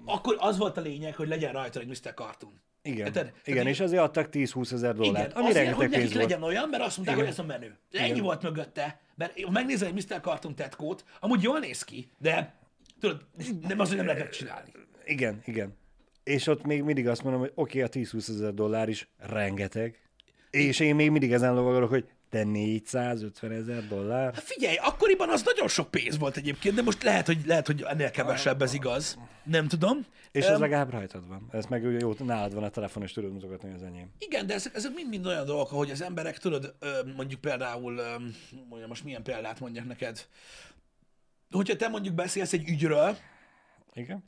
Akkor az volt a lényeg, hogy legyen rajta egy Mr. Cartoon. igen, Érted? igen, Tehát és azért adtak 10-20 ezer dollárt, Igen, ami azért, rengeteg hogy nekik volt. legyen olyan, mert azt mondták, Igen. hogy ez a menő. Ennyi volt mögötte, mert ha megnézel egy Mr. Cartoon tetkót, amúgy jól néz ki, de tudod, nem az, hogy nem lehet megcsinálni. Igen, igen. És ott még mindig azt mondom, hogy oké, okay, a 10-20 ezer dollár is rengeteg. És én még mindig ezen lovagolok, hogy te 450 ezer dollár? Hát figyelj, akkoriban az nagyon sok pénz volt egyébként, de most lehet, hogy, lehet, hogy ennél kevesebb ez igaz. Nem tudom. És Öm, ez legalább rajtad van. Ez meg jó, nálad van a telefon, és tudod mutogatni az enyém. Igen, de ezek, ezek mind-mind olyan dolgok, hogy az emberek, tudod, mondjuk például, mondjam, most milyen példát mondjak neked, hogyha te mondjuk beszélsz egy ügyről, Igen?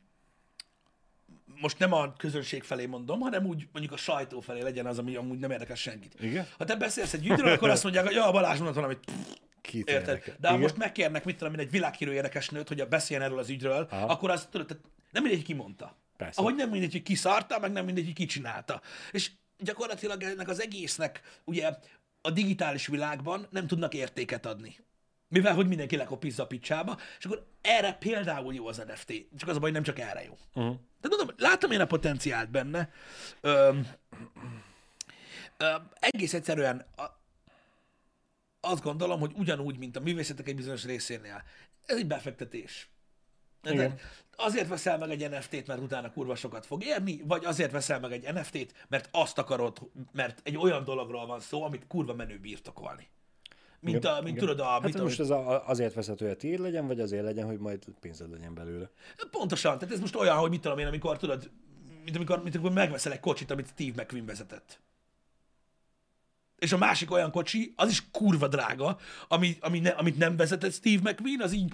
Most nem a közönség felé mondom, hanem úgy mondjuk a sajtó felé legyen az, ami amúgy nem érdekel senkit. Igen? Ha te beszélsz egy ügyről, akkor azt mondják, hogy ja, a Balázs mondott valamit, Kit érted? érdekel? De ha Igen? most megkérnek, mit tudom én, egy világhírű érdekesnőt, hogy beszéljen erről az ügyről, Aha. akkor az, tudod, tehát nem mindegy, ki mondta. Persze. Ahogy nem mindegy, hogy ki szarta, meg nem mindegy, hogy ki csinálta. És gyakorlatilag ennek az egésznek ugye a digitális világban nem tudnak értéket adni. Mivel, hogy mindenki lekopizza a picsába, és akkor erre például jó az NFT. Csak az a baj, nem csak erre jó. Uh-huh. Tehát mondom, látom én a potenciált benne. Öm, öm, egész egyszerűen a, azt gondolom, hogy ugyanúgy, mint a művészetek egy bizonyos részénél, ez egy befektetés. Igen. Azért veszel meg egy NFT-t, mert utána kurva sokat fog érni, vagy azért veszel meg egy NFT-t, mert azt akarod, mert egy olyan dologról van szó, amit kurva menő birtokolni. Mint, Igen, a, mint igen. tudod, a, Hát mit most ez a, azért veszed, hogy a tiéd legyen, vagy azért legyen, hogy majd pénzed legyen belőle. Pontosan, tehát ez most olyan, hogy mit tudom én, amikor tudod, mint amikor, mint amikor megveszel egy kocsit, amit Steve McQueen vezetett. És a másik olyan kocsi, az is kurva drága, ami, ami ne, amit nem vezetett Steve McQueen, az így,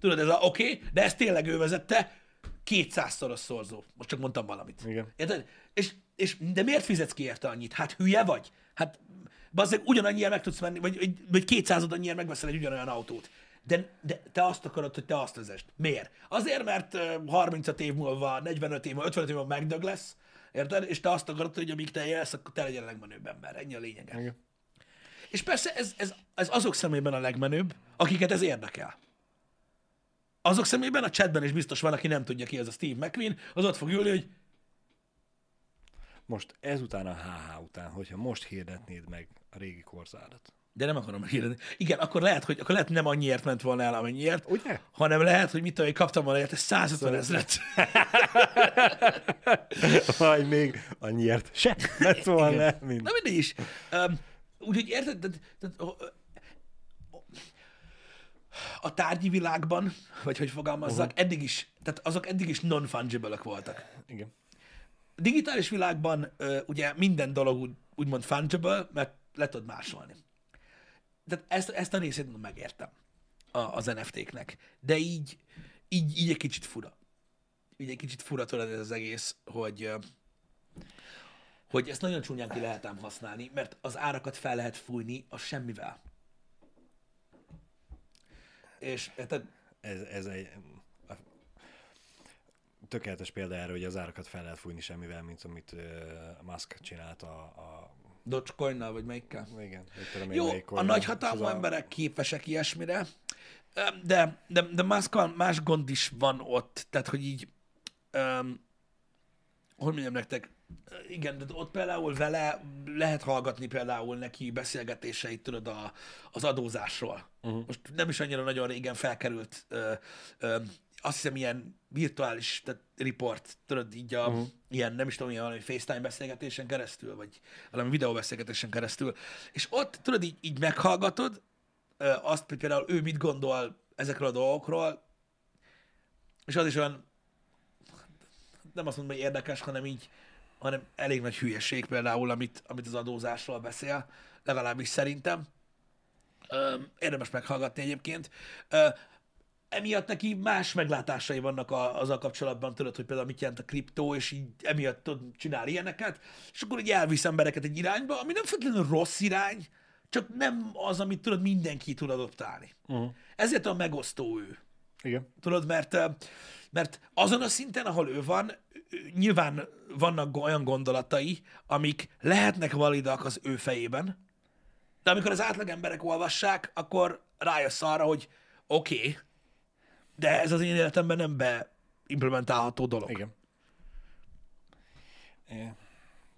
tudod, ez a oké, okay, de ezt tényleg ő vezette, 200-szoros szorzó. Most csak mondtam valamit. Igen. Érted? És, és, de miért fizetsz ki érte annyit? Hát hülye vagy? Hát bazzeg, ugyanannyiért meg tudsz menni, vagy, vagy, 200 annyiért megveszel egy ugyanolyan autót. De, de te azt akarod, hogy te azt vezest. Miért? Azért, mert ö, 35 év múlva, 45 év múlva, 55 év múlva megdög lesz, érted? És te azt akarod, hogy amíg te élsz, akkor te legyen a legmenőbb ember. Ennyi a lényege. Igen. És persze ez, ez, ez azok szemében a legmenőbb, akiket ez érdekel. Azok szemében a chatben is biztos van, aki nem tudja ki az a Steve McQueen, az ott fog ülni, hogy Most ezután a HH után, hogyha most hirdetnéd meg a régi korzádat. de nem akarom meghirdetni. Igen, akkor lehet, hogy akkor lehet nem annyiért ment volna el, amennyiért, Ugye? hanem lehet, hogy mit tudom, én kaptam volna érte 150 Szóval- ezret. Vagy még annyiért se lett volna, mint... Na mindegy is. Um, úgyhogy érted, tehát, tehát, a tárgyi világban, vagy hogy fogalmazzak, uh-huh. eddig is, tehát azok eddig is non-fungible voltak. Igen. Digitális világban ugye minden dolog úgy, úgymond fungible, mert le tudod másolni. Tehát ezt, ezt a részét megértem a, az NFT-knek. De így, így, így egy kicsit fura. Így egy kicsit fura tudod ez az egész, hogy, hogy ezt nagyon csúnyán ki lehet ám használni, mert az árakat fel lehet fújni a semmivel. És tehát Ez, ez egy tökéletes példa erre, hogy az árakat fel lehet fújni semmivel, mint amit uh, Musk csinált a, a Dogecoin-nal, vagy melyikkel? Igen, tudom Jó, melyik a nagyhatalmú a- emberek képesek ilyesmire, de, de, de más, más gond is van ott, tehát hogy így, um, hogy mondjam nektek, igen, de ott például vele lehet hallgatni például neki beszélgetéseit, tudod, a, az adózásról. Uh-huh. Most nem is annyira nagyon régen felkerült, ö, ö, azt hiszem ilyen virtuális tehát report, tudod, így a, uh-huh. ilyen, nem is tudom, ilyen valami FaceTime beszélgetésen keresztül, vagy valami videóbeszélgetésen keresztül, és ott, tudod, így, így meghallgatod azt, hogy például ő mit gondol ezekről a dolgokról, és az is olyan, nem azt mondom, hogy érdekes, hanem így, hanem elég nagy hülyeség például, amit, amit az adózásról beszél, legalábbis szerintem. Érdemes meghallgatni egyébként. Emiatt neki más meglátásai vannak a, azzal kapcsolatban, tudod, hogy például mit jelent a kriptó, és így emiatt tud csinál ilyeneket, és akkor így elvisz embereket egy irányba, ami nem feltétlenül rossz irány, csak nem az, amit tudod, mindenki tud adoptálni. Uh-huh. Ezért a megosztó ő. Igen. Tudod, mert, mert azon a szinten, ahol ő van, nyilván vannak olyan gondolatai, amik lehetnek validak az ő fejében, de amikor az átlag emberek olvassák, akkor rájössz arra, hogy oké, okay, de ez az én életemben nem beimplementálható dolog. Igen. É.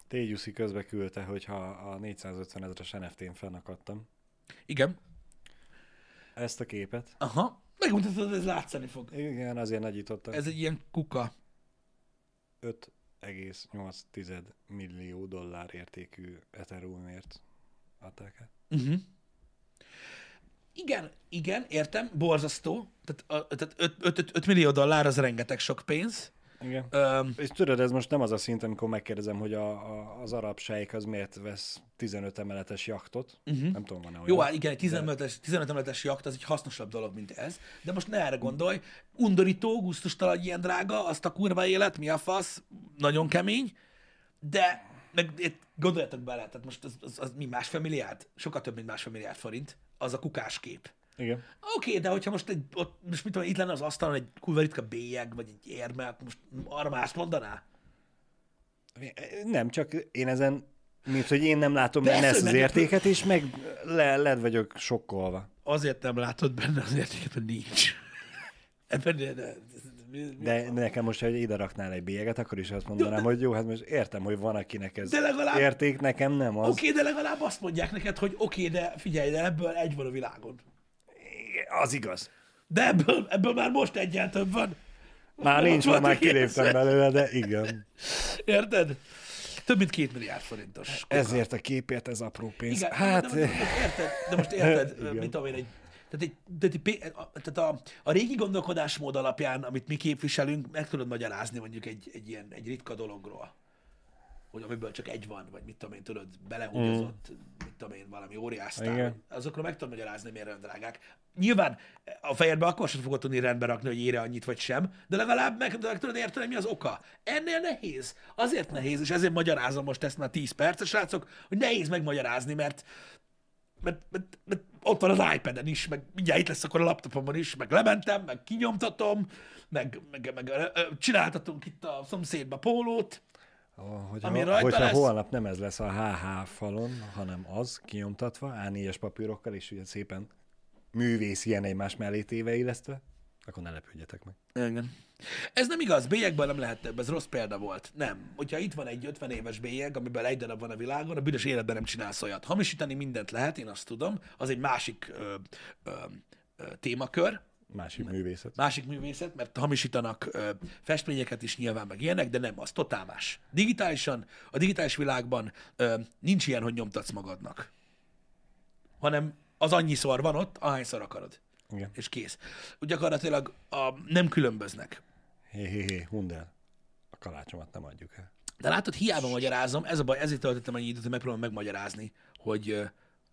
Tégyuszi közbe küldte, hogyha a 450 ezeres NFT-n fennakadtam. Igen. Ezt a képet. Aha. Megmutatod, ez látszani fog. Igen, azért nagyítottam. Ez egy ilyen kuka. 5,8 millió dollár értékű Ethereumért adták el. Uh-huh. Igen, igen, értem, borzasztó. Tehát, a, tehát 5, 5, 5 millió dollár az rengeteg sok pénz. Igen. Öm, És tudod, ez most nem az a szint, amikor megkérdezem, hogy a, a, az arab sejk az miért vesz 15 emeletes jachtot. Uh-huh. Nem tudom, van-e olyan. jó, hát igen, egy 15, 15 emeletes jakt az egy hasznosabb dolog, mint ez. De most ne erre gondolj. Undorító, gusztustalan, ilyen drága, azt a kurva élet, mi a fasz, nagyon kemény, de meg gondoljatok bele, tehát most az, az, az mi másfél milliárd? Sokkal több, mint másfél milliárd forint. Az a kukáskép. Igen. Oké, okay, de hogyha most, egy, ott, most mit tudom, itt lenne az asztalon egy kurva ritka bélyeg, vagy egy érme, akkor most arra mást mondaná? Nem, csak én ezen, mint hogy én nem látom Persze, benne ezt az értéket, és meg le, led vagyok sokkolva. Azért nem látod benne az értéket, mert nincs. Ebben mi, mi De nekem most, hogy ide raknál egy bélyeget, akkor is azt mondanám, hogy jó, hát most értem, hogy van, akinek ez De legalább- érték, nekem nem az. Oké, okay, de legalább azt mondják neked, hogy oké, okay, de figyelj, de ebből egy van a világon. Az igaz. De ebből, ebből már most egyen több van. Már nincs, mert már van, igen. kiléptem belőle, de igen. Érted? Több mint két milliárd forintos. kuka. Ezért a képért ez apró pénz. Igen, hát, de, de, de, most érted, de most érted, mit tudom én, egy, tehát, egy, tehát, egy, tehát a, a régi gondolkodásmód alapján, amit mi képviselünk, meg tudod magyarázni mondjuk egy, egy ilyen egy ritka dologról. Hogy amiből csak egy van, vagy mit tudom én, tudod, belehúgyozott, mit tudom én, valami óriás sztár. Igen. Azokról meg tudom magyarázni, miért olyan drágák. Nyilván a fejedbe akkor sem fogod tudni rendbe rakni, hogy ére annyit vagy sem, de legalább meg, meg tudod érteni, mi az oka. Ennél nehéz. Azért nehéz, és ezért magyarázom most ezt már 10 perc, srácok, hogy nehéz megmagyarázni, mert mert, mert, mert ott van az iPad-en is, meg mindjárt itt lesz akkor a laptopomon is, meg lementem, meg kinyomtatom, meg, meg, meg csináltatunk itt a szomszédba pólót, hogyha, ami rajta hogyha lesz. holnap nem ez lesz a HH falon, hanem az kinyomtatva, A4-es papírokkal, és ugye szépen művész ilyen egymás mellé téve illesztve, akkor ne lepődjetek meg. Igen. Ez nem igaz, bélyegből nem lehet több, ez rossz példa volt. Nem. Hogyha itt van egy 50 éves bélyeg, amiből egy darab van a világon, a büdös életben nem csinálsz olyat. Hamisítani mindent lehet, én azt tudom, az egy másik ö, ö, ö, témakör, Másik művészet. másik művészet, mert hamisítanak ö, festményeket is nyilván meg ilyenek, de nem, az totál más. Digitálisan, a digitális világban ö, nincs ilyen, hogy nyomtatsz magadnak. Hanem az annyiszor van ott, ahányszor akarod. Igen. És kész. Úgy gyakorlatilag a, nem különböznek. Hé, hé, hé, Hundel. A kalácsomat nem adjuk el. De látod, hiába magyarázom, ez a baj, ezért töltöttem annyi időt, hogy megpróbálom megmagyarázni, hogy,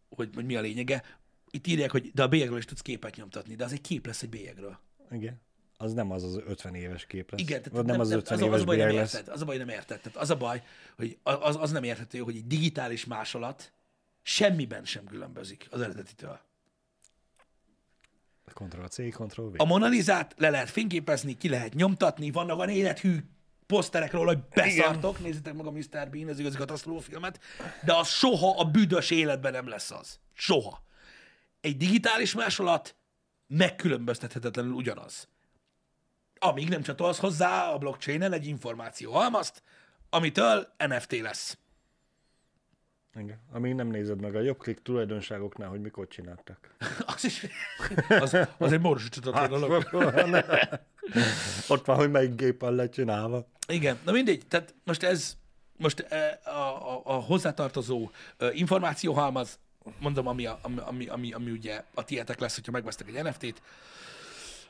hogy, hogy mi a lényege. Itt írják, hogy de a bélyegről is tudsz képet nyomtatni, de az egy kép lesz egy bélyegről. Igen. Az nem az az 50 éves kép lesz. Igen, tehát Vagy nem, az 50 az, éves az a baj, nem lesz. érted. Az a baj, nem érted. Tehát az a baj, hogy az, az nem érthető, hogy egy digitális másolat semmiben sem különbözik az eredetitől. Ctrl C, Ctrl V. A Mona Lisát le lehet fényképezni, ki lehet nyomtatni, vannak olyan élethű poszterek róla, hogy beszartok, nézzétek meg a Mr. Bean, az igazi katasztrófilmet, de az soha a büdös életben nem lesz az. Soha. Egy digitális másolat megkülönböztethetetlenül ugyanaz. Amíg nem csatolsz hozzá a blockchain-en egy információ halmazt, amitől NFT lesz. Igen. Amíg nem nézed meg a jobb klik tulajdonságoknál, hogy mikor csináltak. Az is, az, az egy morosítatatlan dolog. Ott van, hogy melyik gépen lett csinálva. Igen, na mindegy, tehát most ez, most eh, a, a, a hozzátartozó eh, információhalmaz, mondom, ami, a- ami, ami, ami, ami ugye a tietek lesz, hogyha megvesztek egy NFT-t,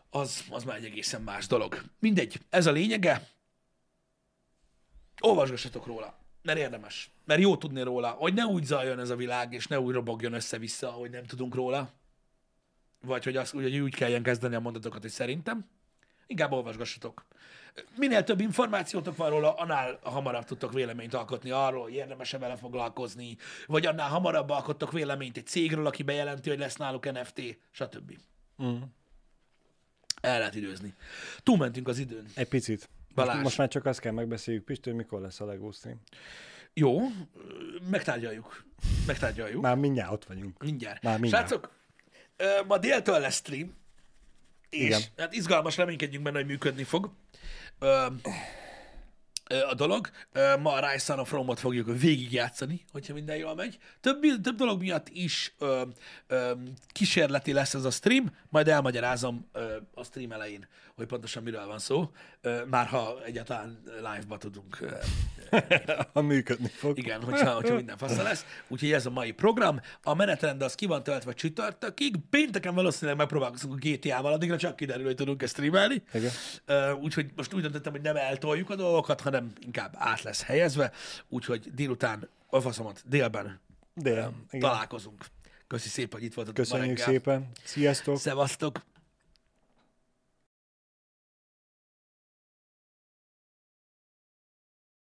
az, az már egy egészen más dolog. Mindegy, ez a lényege. Olvasgassatok róla, mert érdemes. Mert jó tudni róla, hogy ne úgy zajjon ez a világ, és ne úgy robogjon össze-vissza, hogy nem tudunk róla. Vagy hogy, az, hogy úgy kelljen kezdeni a mondatokat, hogy szerintem. Inkább olvasgassatok. Minél több információtok van róla, annál hamarabb tudtok véleményt alkotni arról, hogy érdemes-e vele foglalkozni, vagy annál hamarabb alkottok véleményt egy cégről, aki bejelenti, hogy lesz náluk NFT, stb. Mm. El lehet időzni. Túlmentünk az időn. Egy picit. Balázs. Most, most már csak azt kell megbeszéljük, Pistő, mikor lesz a LEGO stream. Jó, megtárgyaljuk. Megtárgyaljuk. Már mindjárt ott vagyunk. Mindjárt. Már mindjárt. Srácok, ma déltől lesz stream, és Igen. hát izgalmas, reménykedjünk benne, hogy működni fog. Ö, ö, a dolog. Ö, Ma a Rise of Rome-ot fogjuk végigjátszani, hogyha minden jól megy. Több, több dolog miatt is ö, ö, kísérleti lesz ez a stream, majd elmagyarázom ö, a stream elején, hogy pontosan miről van szó, már ha egyáltalán live-ba tudunk Ha működni fog. igen, hogyha, hogyha minden fasza lesz. Úgyhogy ez a mai program. A menetrend az ki van töltve csütörtökig. Pénteken valószínűleg megpróbálkozunk a GTA-val, addigra csak kiderül, hogy tudunk ezt streamelni. Úgyhogy most úgy döntöttem, hogy nem eltoljuk a dolgokat, hanem inkább át lesz helyezve. Úgyhogy délután, a faszomat, délben igen. találkozunk. Köszi szépen, hogy itt voltatok Köszönjük szépen. Sziasztok. Szevasztok!